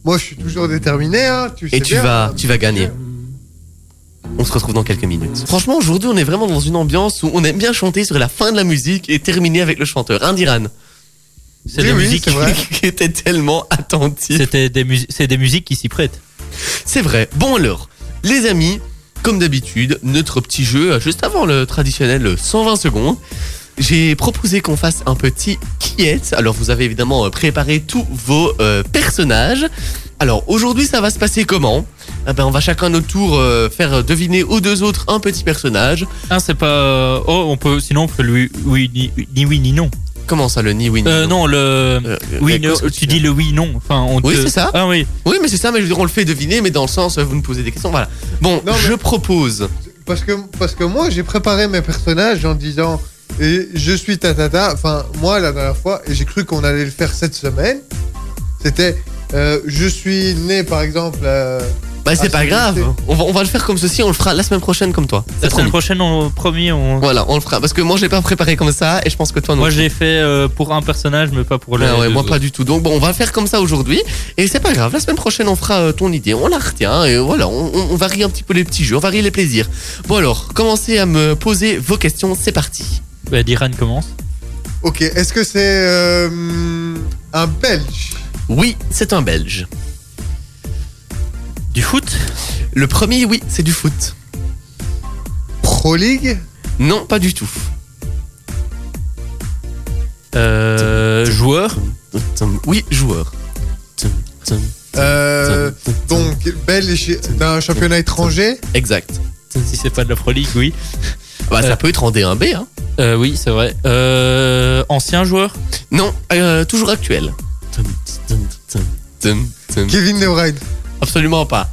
Moi, je suis toujours déterminé. Hein, tu sais Et tu bien, vas, hein. tu vas gagner. On se retrouve dans quelques minutes. Franchement, aujourd'hui, on est vraiment dans une ambiance où on aime bien chanter sur la fin de la musique et terminer avec le chanteur. Hein, Diran? C'est Oui, des oui, musiques qui était tellement attentif. C'était des, c'est des musiques qui s'y prêtent. C'est vrai. Bon alors, les amis, comme d'habitude, notre petit jeu, euh, juste avant le traditionnel 120 secondes, j'ai proposé qu'on fasse un petit qui est. Alors vous avez évidemment euh, préparé tous vos euh, personnages. Alors aujourd'hui ça va se passer comment? Eh ben, On va chacun notre tour euh, faire deviner aux deux autres un petit personnage. Ah, c'est pas. Oh, on peut. Sinon, on peut le oui, ni, ni oui ni non. Comment ça le ni oui ni Euh, non, le. Euh, oui, non, tu dis le oui non. Enfin, on Oui, te- c'est ça. Ah oui. Oui mais c'est ça mais je veux dire on le fait deviner mais dans le sens vous me posez des questions voilà. Bon Non, mais- je propose Parce que, parce que moi, j'ai préparé mes personnages en disant et je suis tatata. Enfin, moi, la dernière fois, et j'ai cru qu'on allait le faire cette semaine, c'était euh, je suis né, par exemple. euh, Bah c'est pas grave. On va, on va le faire comme ceci, on le fera la semaine prochaine comme toi. La semaine prochaine, on promis, on. Voilà, on le fera. Parce que moi, je l'ai pas préparé comme ça et je pense que toi non. Moi, je l'ai fait euh, pour un personnage, mais pas pour le. Ah ouais, moi pas du tout. Donc bon, on va le faire comme ça aujourd'hui. Et c'est pas grave, la semaine prochaine, on fera euh, ton idée. On la retient et voilà, on, on- on varie un petit peu les petits jeux, on varie les plaisirs. Bon alors, commencez à me poser vos questions, c'est parti. Bah, Diran commence. Ok, est-ce que c'est euh, un Belge? Oui, c'est un Belge. Du foot? Le premier, oui, c'est du foot. Pro League? Non, pas du tout. euh, Joueur? Oui, joueur. euh, Donc, Belge d'un championnat étranger? Exact. Si c'est pas de la Pro League, oui. Bah, ça Euh. peut être en D1B, hein. Euh, oui, c'est vrai. Euh, ancien joueur? Non, euh, toujours actuel. Kevin De Bruyne. Absolument pas.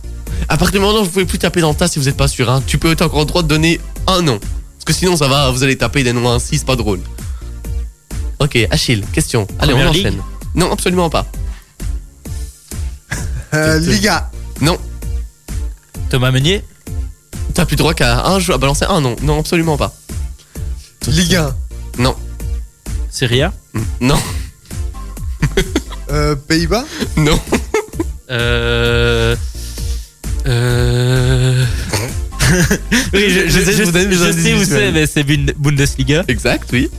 À partir du moment où vous pouvez plus taper dans le tas si vous n'êtes pas sûr, hein, tu peux être encore le droit de donner un nom. Parce que sinon, ça va, vous allez taper des noms ainsi, c'est pas drôle. Ok, Achille, question. Allez, Première on ligue? Enchaîne. Non, absolument pas. Euh, Liga. Non, Thomas Meunier? T'as plus droit qu'à un joueur, à balancer un nom. Non, absolument pas. Ligue 1. Non, Serie A non, Euh, Pays-Bas non. Euh. Euh. oui, je, je, de je- je sais où c'est, mais c'est Bund- Bundesliga. Exact, oui.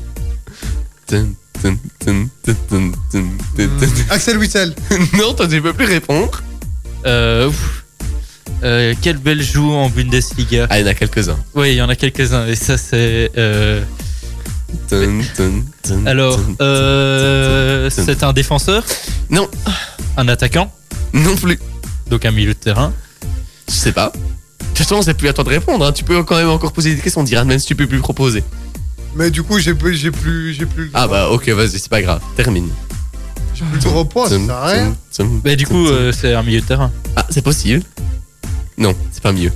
Axel Witsel. Non, toi, tu peux plus répondre. Euh, ouf. Euh, quel bel joue en Bundesliga Ah, il y en a quelques-uns. Oui, il y en a quelques-uns, et ça c'est. Euh... Alors, euh, c'est un défenseur Non, Un attaquant non plus. Donc un milieu de terrain Je sais pas. De toute façon, c'est plus à toi de répondre. hein. Tu peux quand même encore poser des questions, Diran, même si tu peux plus proposer. Mais du coup, j'ai plus, j'ai plus, j'ai plus, le Ah bah ok, vas-y, c'est pas grave. Termine. j'ai plus le droit point, ça sert à rien. Bah, du coup, euh, c'est un milieu de terrain. Ah, c'est possible. Non, c'est pas mieux.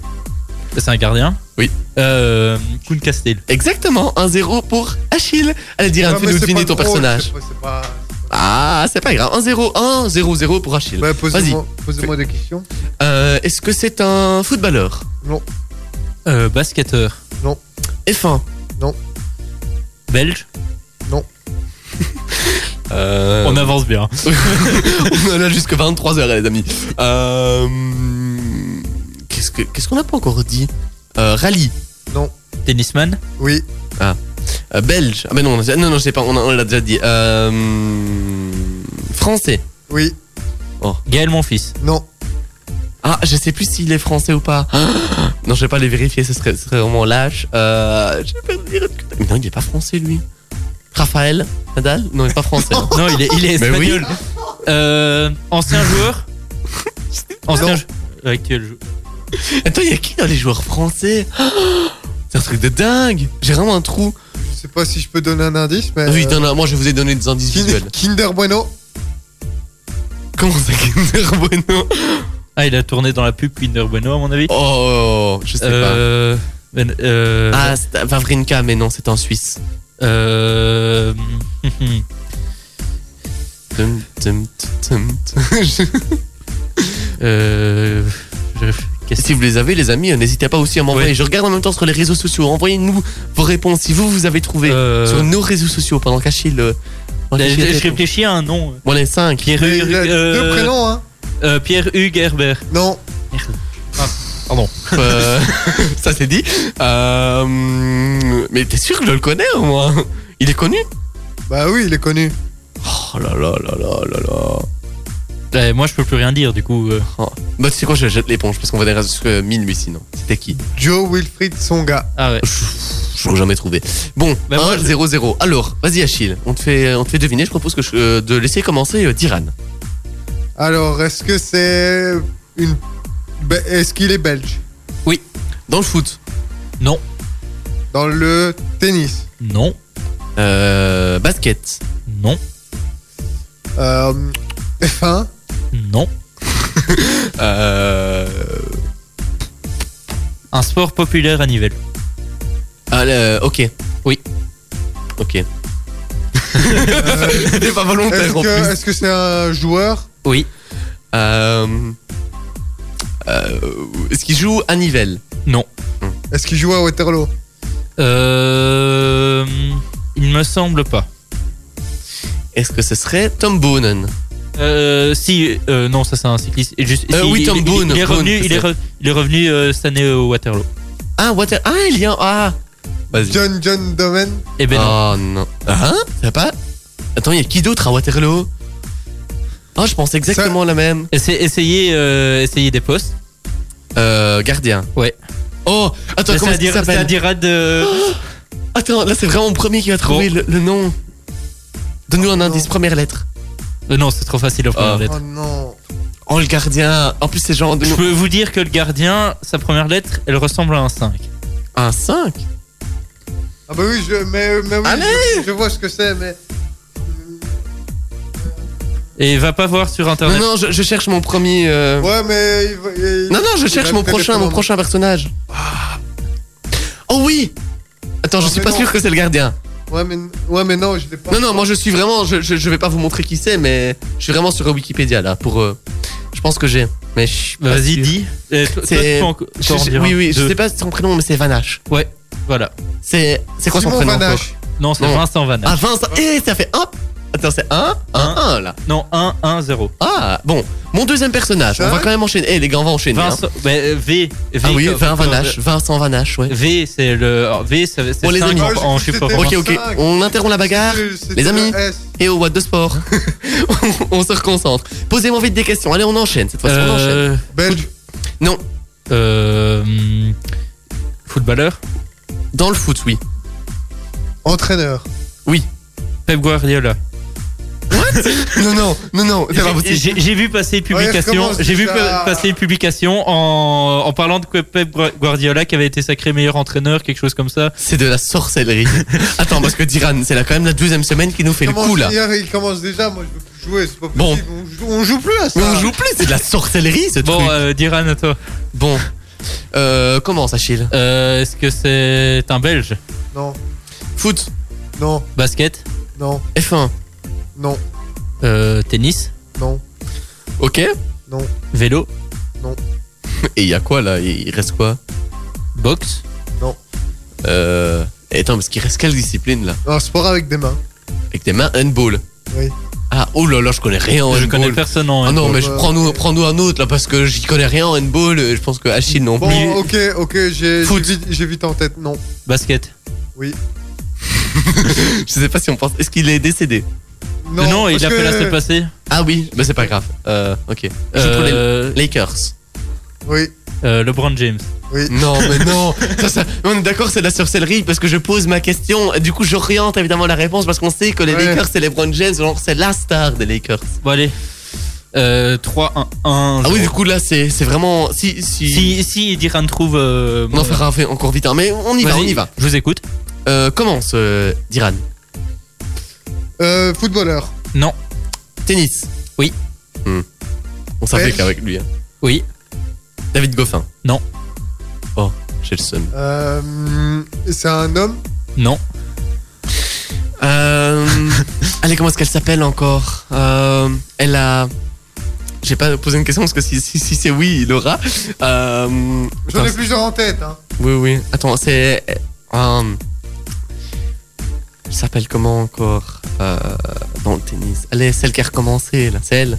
C'est un gardien Oui. Euh, Kuhn Castel. Exactement, 1-0 pour Achille. Allez, Diran, Ouais, mais fais-nous c'est deviner pas ton drôle, personnage. c'est pas- c'est pas- Ah, c'est pas grave. 1-0, 1-0-0 pour Achille. Ouais, Vas-y. posez-moi, posez-moi des questions. Euh, Est-ce que c'est un footballeur? Euh, basketteur. F1 Belge? euh... On avance bien. On en a jusque 23h, les amis. Euh... Qu'est-ce que- qu'est-ce qu'on n'a pas encore dit euh, Rallye. Tennisman. Oui. Euh, belge. Ah, mais non, on a- non, non, je sais pas, on, l'a déjà dit. Euh, français. Oui. Gaël Monfils. Non. Ah, je sais plus s'il est français ou pas. non, je vais pas les vérifier, ce serait, ce serait vraiment lâche. Euh, je vais pas dire. Mais non, il est pas français, lui. Raphaël Nadal Non, il est pas français. Non, il est, il est oui. espagnol. Euh, ancien joueur. Ancien Non. jou- Actuel joueur. Attends, il y a qui dans les joueurs français C'est un truc de dingue. J'ai vraiment un trou. Je sais pas si je peux donner un indice, mais. Oui, euh, donne un- moi je vous ai donné des indices Kin- visuels. Kinder Bueno. Comment ça, Kinder Bueno? Ah, il a tourné dans la pub Kinder Bueno, à mon avis. Oh, je sais Euh, ben, euh, pas. Ah, c'est Vavrinka, mais non, c'est en Suisse. euh, Tum, tum, tum, tum. euh, je- si vous les avez, les amis, n'hésitez pas aussi à m'envoyer. Ouais. Je regarde en même temps sur les réseaux sociaux. Envoyez-nous vos réponses si vous, vous avez trouvé Euh, sur nos réseaux sociaux pendant qu'Achille. euh, pendant je, qu'Achille je réfléchis à un nom. Bon, les 5. Pierre Hugues, euh, deux prénoms, hein. euh, Pierre Hugues Herbert. Non. Pardon. Euh, ça c'est dit. Euh, mais t'es sûr que je le connais au moins? Il est connu? Bah oui, il est connu. Oh là là là là là là. Ouais, moi, je peux plus rien dire, du coup. euh. Bah tu sais quoi, je jette l'éponge parce qu'on va dire jusqu'à minuit sinon. C'était qui? Joe Wilfried Songa. Ah ouais. Je l'ai jamais trouvé. Bon, Bah, moi, 1, 0, 0. Alors, vas-y Achille, on te fait, on te fait deviner. Je propose que je- euh, de laisser commencer euh, Diran. Alors, est-ce que c'est une. Be- Est-ce qu'il est belge? Dans le foot? Non, Dans le tennis? Non, Euh, basket? non, euh, F1 non. Euh, Un sport populaire à Nivelles. ah, le- ok. Oui. Ok. C'était pas volontaire Est-ce en que plus. est-ce que c'est un joueur? Oui. Euh, euh, Est-ce qu'il joue à Nivelles? Non. Est-ce qu'il joue à Waterloo? Euh, il me semble pas. Est-ce que ce serait Tom Boonen? Euh, si, euh, non, ça c'est un cycliste. Et juste- Euh, si, oui, il- Tom il, Boone, Il est Boone, revenu, il c'est- est, re- il est revenu euh, cette année au Waterloo. Ah, Water... ah, il y a... Ah Vas-y. John John Domen Eh ben non. oh non. Hein? Ça pas? Attends, il y a qui d'autre à Waterloo? Oh, je pense exactement la même. Essa- essayez, euh, essayez des postes. Euh, gardien. Ouais. Oh, attends, C'est comment dir- c'est un s'appelle? Dirade de. Attends, là c'est vraiment mon premier qui va trouver le, le nom. Donne-nous un indice, première lettre. Euh, non, c'est trop facile premières Ah. lettres. Oh non Oh, le gardien. En plus, c'est genre de Je peux vous dire que le gardien, sa première lettre, elle ressemble à un 5. Un 5 Ah bah oui, je, mais, mais oui, Allez je, je vois ce que c'est, mais... Et va pas voir sur Non, internet. non, je, je cherche mon premier. euh, Ouais, mais... il va- il- Non, non, je il cherche va mon prochain, mon prochain personnage. Oh oui Attends, je suis mais pas non. sûr que c'est le gardien. Ouais, mais, ouais, mais non, je l'ai pas. Non, non, moi je suis vraiment. Je, je, je vais pas vous montrer qui c'est, mais je suis vraiment sur Wikipédia là pour. euh, je pense que j'ai. Mais je suis pas Vas-y, sûr. dis. Toi- toi, C'est. peux je- je- dire oui, un, oui, je deux. sais pas son prénom, mais c'est Vanache. Ouais, voilà. C'est. C'est quoi son Simon prénom Van encore? Hache. Non, c'est Non. Vincent Van Hache. Ah, Vincent. Eh, ça fait 1. Attends, c'est 1, 1, 1 là. Non, 1, 1, 0. Ah, bon. Mon deuxième personnage. On va quand même enchaîner. Eh, les gars, on va enchaîner. hein. Vincent, bah, euh, V, V. Ah oui, comme- Vin comme- Vanache. Vincent Vanache, ouais. V, c'est le. V, c'est Bon, les 5 amis. en, chiffre. Ok, ok. On interrompt la bagarre. Les amis. Et au What de sport. on, on se reconcentre. Posez-moi vite des questions. Allez, on enchaîne. Cette fois-ci, on enchaîne. Euh, Belge. Non, euh, footballeur dans le foot, oui. Entraîneur. Pep Guardiola. Non, non, non, non, c'est pas J'ai- possible. J'ai j'ai vu passer une Ouais, publication. recommence J'ai vu déjà. pa- passer une publication en, en parlant de Pep Guardiola qui avait été sacré meilleur entraîneur, quelque chose comme ça. C'est de la sorcellerie. Attends, parce que Diran, c'est là quand même la deuxième semaine qui nous fait le Commence- coup là. hier, il commence déjà, moi je veux plus jouer, c'est pas Bon. possible. On, joue, on joue plus à ça. Mais on joue plus, c'est de la sorcellerie ce Bon, truc. euh, Diran, à toi. Bon. Euh, commence, Achille. Euh, Est-ce que c'est un Belge? Non, Foot, non, Basket? Non, F1. Non, euh, Tennis non, Ok. non. Vélo Et il y a quoi là? Il reste quoi? Boxe? Euh. et Attends, parce qu'il reste quelle discipline là? Un sport avec des mains. Avec des mains, handball. Oui. Ah, oh là là, je connais rien en Je handball. connais personne en Ah non, mais je prends-nous prends -nous un autre là parce que j'y connais rien en handball. euh, Je pense que Achille non Bon, plus. ok, ok, j'ai vite, j'ai vite en tête, non. Basket Je sais pas si on pense. Est-ce qu'il est décédé? Non, non il a fait la semaine passée. Ah oui, mais c'est pas grave. Euh, ok. Pour les Euh, Lakers. Oui, euh, LeBron James. oui. Non, mais non. Ça, ça- on est d'accord, c'est de la sorcellerie parce que je pose ma question. Du coup, j'oriente évidemment la réponse parce qu'on sait que les Ouais. Lakers, c'est LeBron James. Genre, c'est la star des Lakers. Bon, allez. Euh, 3, 1, 1. Ah oui, du coup, là, c'est c'est vraiment. Si, si. Si, si Diran trouve. euh, On en fera un fait encore vite, hein, mais on y va, on y va. Je vous écoute. Euh, commence, euh, Diran. Euh, footballeur. Non. Tennis. Oui. Hmm. On savait Belge. qu'avec lui. hein. Oui. David Goffin. Non. Oh, j'ai le seum. Euh, c'est un homme? Non. Euh, allez, comment est-ce qu'elle s'appelle encore? Euh, Elle a. J'ai pas posé une question parce que si, si, si c'est oui, il aura. Euh, J'en ai attends, plusieurs en tête. Hein. Oui, oui. Attends, c'est. Euh, elle s'appelle comment encore euh, dans le tennis? Allez, celle qui a recommencé, là. C'est elle.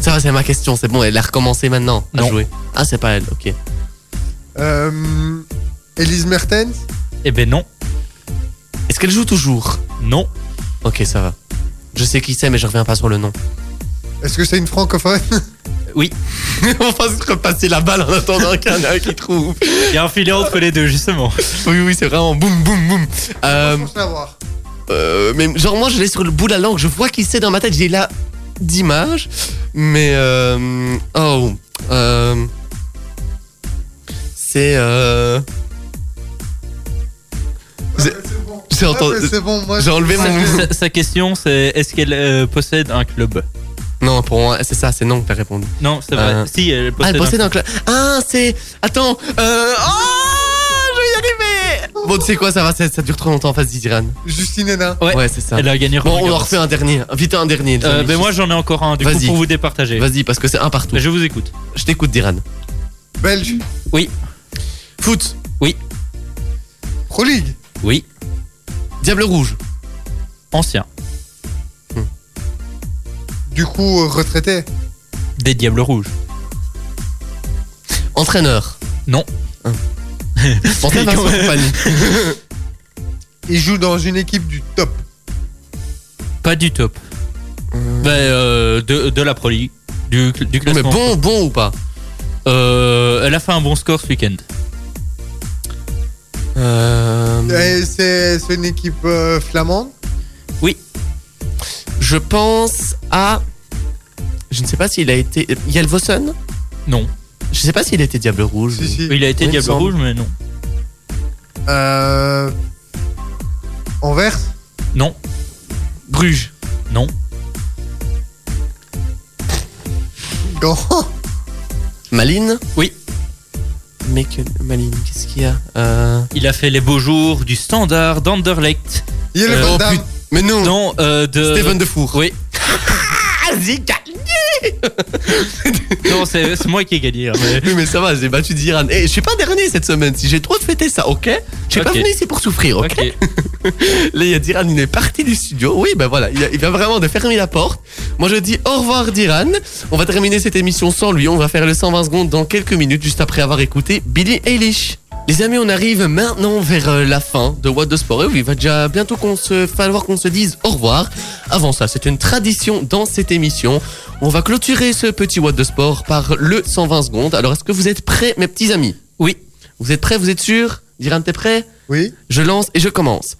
Ça va, c'est ma question. C'est bon, elle a recommencé maintenant à Non. jouer. Ah, c'est pas elle, ok. Euh, Elise Mertens? Eh ben non. Est-ce qu'elle joue toujours? Non. Ok, ça va. Je sais qui c'est, mais je reviens pas sur le nom. Est-ce que c'est une francophone Oui. On va se repasser la balle en attendant qu'il y en a un qui trouve. Il y a un filet entre les deux, justement. Oui, oui, c'est vraiment boum, boum, boum. Euh, Je pense savoir. euh, mais genre, moi, je l'ai sur le bout de la langue. Je vois qui c'est dans ma tête. J'ai là d'image. Mais. Euh, oh. Euh, c'est. Euh, c'est bon. j'ai Ouais, entendu- mais c'est bon. Moi, j'ai enlevé mon- Sa, sa question, c'est est-ce qu'elle euh, possède un club? Non, pour moi, c'est ça, c'est non que t'as répondu. Non, c'est vrai. Euh, Si, elle Ah, elle possède un un club. Ah, c'est. Attends. Euh... Oh, je vais y arriver. Bon, tu sais quoi, ça va, ça, ça dure trop longtemps. Vas-y, Diran. Justine Hénin. Ouais. Ouais, c'est ça. Elle a gagné Bon, on en refait un dernier. Vite un dernier. Euh, amis. ben moi, j'en ai encore un, du coup, Vas-y. pour vous départager. Vas-y, parce que c'est un partout. Ben, je vous écoute. Je t'écoute, Diran. Belge. Foot. Pro League. Oui. Diable rouge. Ancien. Du coup, euh, retraité. Des Diables Rouges. Entraîneur. Non. Hein. Vincent Compagnie. Il joue dans une équipe du top. Pas du top. Ben, euh, de, de la Pro League. Du, du Mais bon, bon ou pas? Euh, elle a fait un bon score ce week-end. euh, C'est c'est une équipe euh, flamande? Je pense à. Je ne sais pas s'il a été. Yelvosen Non. Je sais pas s'il a été Diable Rouge. Si, si. Il a été Oui, Diable. Rouge, mais non. Euh, Anvers. Non. Bruges. Non. Gand. Maline Oui. Mais que. Maline, qu'est-ce qu'il y a euh... Il a fait les beaux jours du standard d'Anderlecht. Il y a le Mais non, Non, euh, de. Steven Defour. Oui. Gagné Non, c'est c'est moi qui ai gagné. hein, mais- Oui, mais ça va, j'ai battu Diran. Et je suis pas dernier cette semaine. Si j'ai trop fêter ça, ok? Je suis pas Ok. venu ici pour souffrir, ok, Ok. Là, il y a Diran, il est parti du studio. Oui, ben voilà, il, a- il vient vraiment de fermer la porte. Moi, je dis au revoir, Diran. On va terminer cette émission sans lui. On va faire le 120 secondes dans quelques minutes, juste après avoir écouté Billy Eilish. Les amis, on arrive maintenant vers euh, la fin de What the Sport. Et oui, il va déjà bientôt qu'on se falloir qu'on se dise au revoir. Avant ça, c'est une tradition dans cette émission. On va clôturer ce petit What the Sport par le 120 secondes. Alors, est-ce que vous êtes prêts, mes petits amis? Oui. Vous êtes prêts? Vous êtes sûrs? Diran, t'es prêt? Oui. je lance et je commence.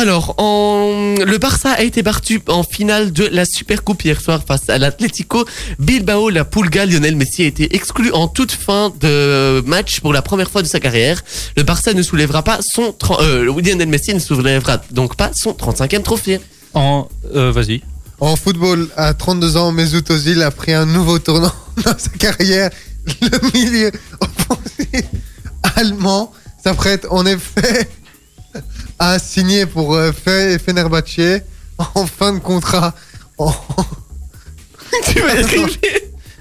Alors, en... le Barça a été battu en finale de la Super Coupe hier soir face à l'Atlético Bilbao. La Pulga Lionel Messi a été exclu en toute fin de match pour la première fois de sa carrière. Le Barça ne soulèvera pas son... Euh, Lionel Messi ne soulèvera donc pas son 35e trophée. En. euh, Vas-y. En football, à 32 ans, Mesut Ozil a pris un nouveau tournant dans sa carrière. Le milieu offensif allemand s'apprête en effet à signer pour euh, Fe- Fenerbahçe en fin de contrat. En- tu vas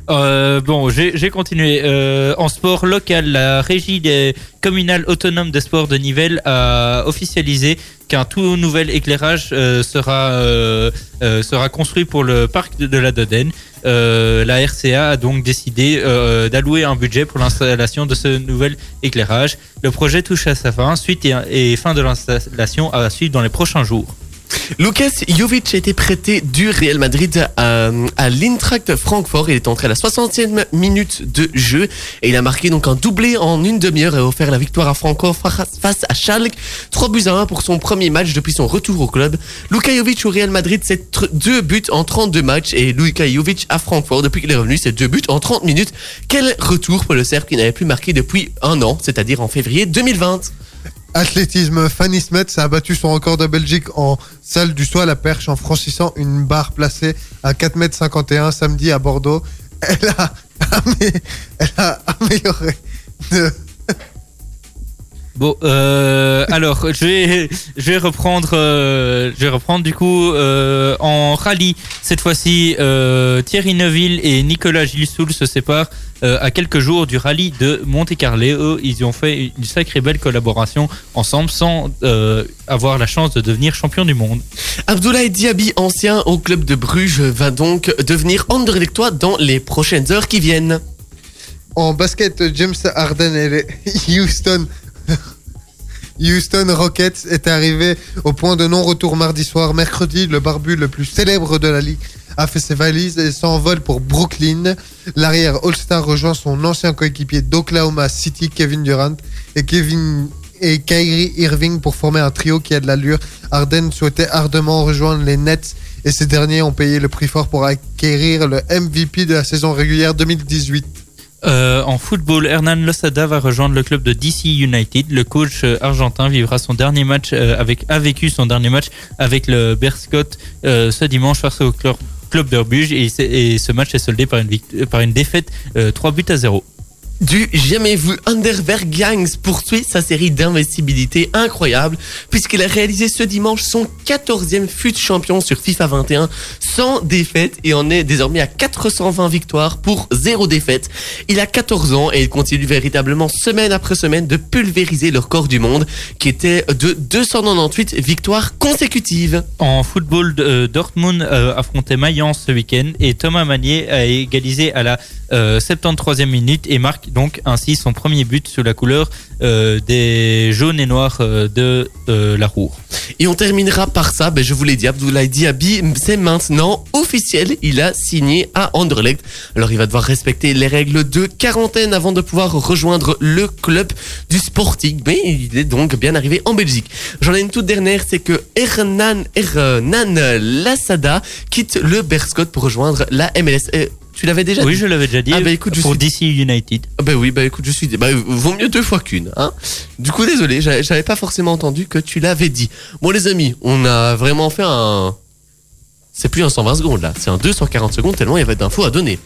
Euh, bon, j'ai j'ai continué. Euh, en sport local, la régie des communales autonomes des sports de Nivelles a officialisé qu'un tout nouvel éclairage euh, sera euh, euh, sera construit pour le parc de, de la Dodène. Euh, la RCA a donc décidé euh, d'allouer un budget pour l'installation de ce nouvel éclairage. Le projet touche à sa fin. Suite et, et fin de l'installation à suivre dans les prochains jours. Lucas Jovic a été prêté du Real Madrid à, à l'Eintracht Francfort. Il est entré à la 60e minute de jeu et il a marqué donc un doublé en une demi-heure et a offert la victoire à Francfort face à Schalke. 3 buts à 1 pour son premier match depuis son retour au club. Luka Jovic au Real Madrid, c'est deux buts en 32 matchs et Luka Jovic à Francfort depuis qu'il est revenu, c'est deux buts en 30 minutes. Quel retour pour le Serbe qui n'avait plus marqué depuis un an, c'est-à-dire en février 2020. Athlétisme, Fanny Smet a battu son record de Belgique en salle du saut à la perche en franchissant une barre placée à 4,51 m samedi à Bordeaux. Elle a, elle a amélioré de Bon, euh, alors je vais je vais reprendre euh, je vais reprendre du coup euh, en rallye cette fois-ci euh, Thierry Neuville et Nicolas Gilsoul se séparent euh, à quelques jours du rallye de Monte Carlo. Eux, ils ont fait une sacrée belle collaboration ensemble sans euh, avoir la chance de devenir champion du monde. Abdoulaye Diaby, ancien au club de Bruges, va donc devenir Anderlechtois dans les prochaines heures qui viennent. En basket, James Harden et Houston, Houston Rockets est arrivé au point de non-retour mardi soir. Mercredi, le barbu le plus célèbre de la ligue a fait ses valises et s'envole pour Brooklyn. L'arrière All-Star rejoint son ancien coéquipier d'Oklahoma City, Kevin Durant, et Kevin et Kyrie Irving pour former un trio qui a de l'allure. Harden souhaitait ardemment rejoindre les Nets et ces derniers ont payé le prix fort pour acquérir le MVP de la saison régulière 2018. Euh, en football, Hernan Losada va rejoindre le club de DC United. Le coach euh, argentin vivra son dernier match euh, avec a vécu son dernier match avec le Berscott ce dimanche face au club, Bruges et, ce match est soldé par une, par une défaite euh, 3 buts à 0. Du jamais vu Underberg Gangs poursuit sa série d'investibilité incroyable puisqu'il a réalisé ce dimanche son 14e fut champion sur FIFA 21 sans défaite et en est désormais à 420 victoires pour zéro défaite. Il a 14 ans et il continue véritablement semaine après semaine de pulvériser le record du monde qui était de 298 victoires consécutives. En football, euh, Dortmund euh, affrontait Mayence ce week-end et Thomas Magnier a égalisé à la euh, 73e minute et marque donc ainsi son premier but sous la couleur euh, des jaunes et noirs euh, de euh, la Roure. Et on terminera par ça, ben je vous l'ai dit, Abdoulaye Diaby, c'est maintenant officiel, il a signé à Anderlecht. Alors il va devoir respecter les règles de quarantaine avant de pouvoir rejoindre le club du Sporting, mais il est donc bien arrivé en Belgique. J'en ai une toute dernière, c'est que Hernan, Hernan Lassada quitte le Berscott pour rejoindre la MLS. Tu l'avais déjà Oui, dit je l'avais déjà dit. Ah bah écoute, je pour suis- DC United. Ah Bah oui, bah écoute, je suis. Bah, vaut mieux deux fois qu'une, hein. Du coup, désolé, j'avais j'avais pas forcément entendu que tu l'avais dit. Bon, les amis, on a vraiment fait un. C'est plus un 120 secondes là, c'est un 240 secondes tellement il y avait d'infos à donner.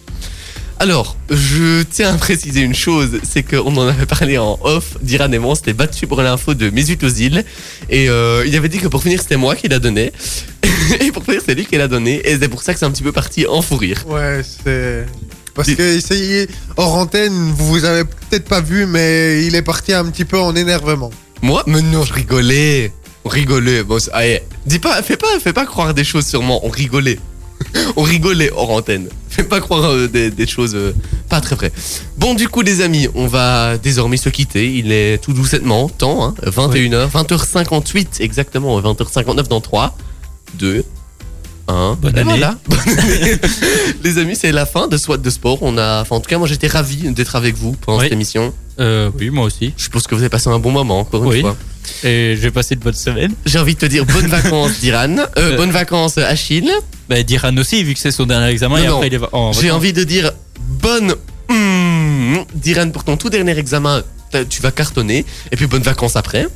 Alors, je tiens à préciser une chose, c'est qu'on en avait parlé en off. Diran et moi, on s'était battu pour l'info de Mesut Ozil. Et euh, il avait dit que pour finir, c'était moi qui la donnais. et pour finir, c'est lui qui l'a donné. Et c'est pour ça que c'est un petit peu parti en fou rire. Ouais, c'est. Parce que essayez, hors antenne, vous vous avez peut-être pas vu, mais il est parti un petit peu en énervement. Moi? Mais non, je rigolais. On rigolait. Bon, allez, dis pas, fais pas, fais pas croire des choses sur moi. On rigolait. On rigolait hors antenne. Fais pas croire euh, des, des choses euh, pas très vraies. Bon, du coup, les amis, on va désormais se quitter. Il est tout doucettement temps, hein, 21h, 20h58 exactement, 20h59 dans 3, 2, 1. Bonne année. voilà. Les amis, c'est la fin de SWAT de sport. On a, enfin, en tout cas, moi, j'étais ravi d'être avec vous pendant Oui. cette émission. Euh, oui, moi aussi. Je pense que vous avez passé un bon moment, encore une Oui. fois. Et je vais passer de bonne semaine. J'ai envie de te dire bonnes vacances d'Iran, euh, Euh. bonnes vacances Achille. Bah, Diran aussi, vu que c'est son dernier examen. Non, et non. après, il est en J'ai envie de dire bonne mm, d'Iran pour ton tout dernier examen. Tu vas cartonner et puis bonnes vacances après.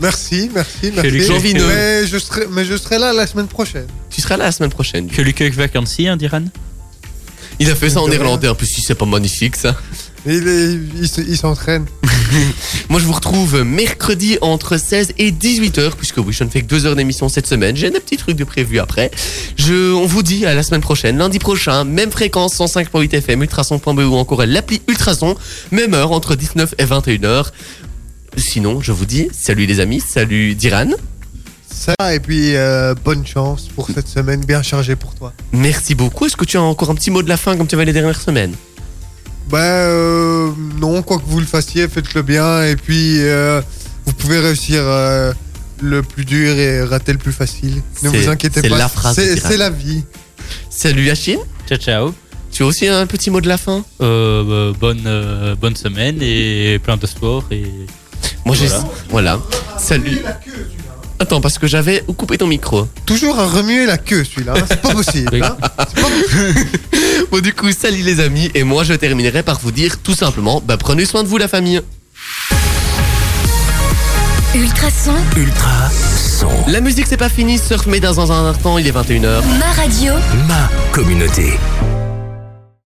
Merci, merci, merci. J'ai mais, je serai, mais je serai là la semaine prochaine. Tu seras là la semaine prochaine. Que Luc Vacancy, hein, Diran? Il a fait ça en néerlandais. En plus, si c'est pas magnifique ça. Il, est- il, se- il s'entraîne. Moi, je vous retrouve mercredi entre 16 et 18 h puisque oui, je ne fais que deux heures d'émission cette semaine. J'ai des petits trucs de prévu après. Je, on vous dit à la semaine prochaine, lundi prochain, même fréquence 105.8 FM, ultrason.be ou encore l'appli Ultrason, même heure entre 19 et 21 h Sinon, je vous dis salut les amis, salut Diran. Ça, et puis euh, bonne chance pour cette semaine bien chargée pour toi. Merci beaucoup. Est-ce que tu as encore un petit mot de la fin comme tu avais les dernières semaines? Ben euh, non, quoi que vous le fassiez, faites-le bien et puis euh, vous pouvez réussir euh, le plus dur et rater le plus facile. Ne C'est- vous inquiétez c'est pas. la phrase C'est c'est la vie. Salut Yachine, Ciao, ciao. tu as aussi un petit mot de la fin? Euh, bah, bonne, euh, bonne semaine et plein de sport. Et... Moi j'ai. Voilà. Voilà. Salut. Attends, parce que j'avais coupé ton micro. Toujours à remuer la queue celui-là. hein. C'est pas possible. Hein. C'est pas possible. Bon, du coup, salut les amis. Et moi, je terminerai par vous dire tout simplement bah, prenez soin de vous, la famille. Ultrason, Ultra son. La musique, c'est pas fini. Surf mais dans un instant, il est 21h. ma radio. Ma communauté.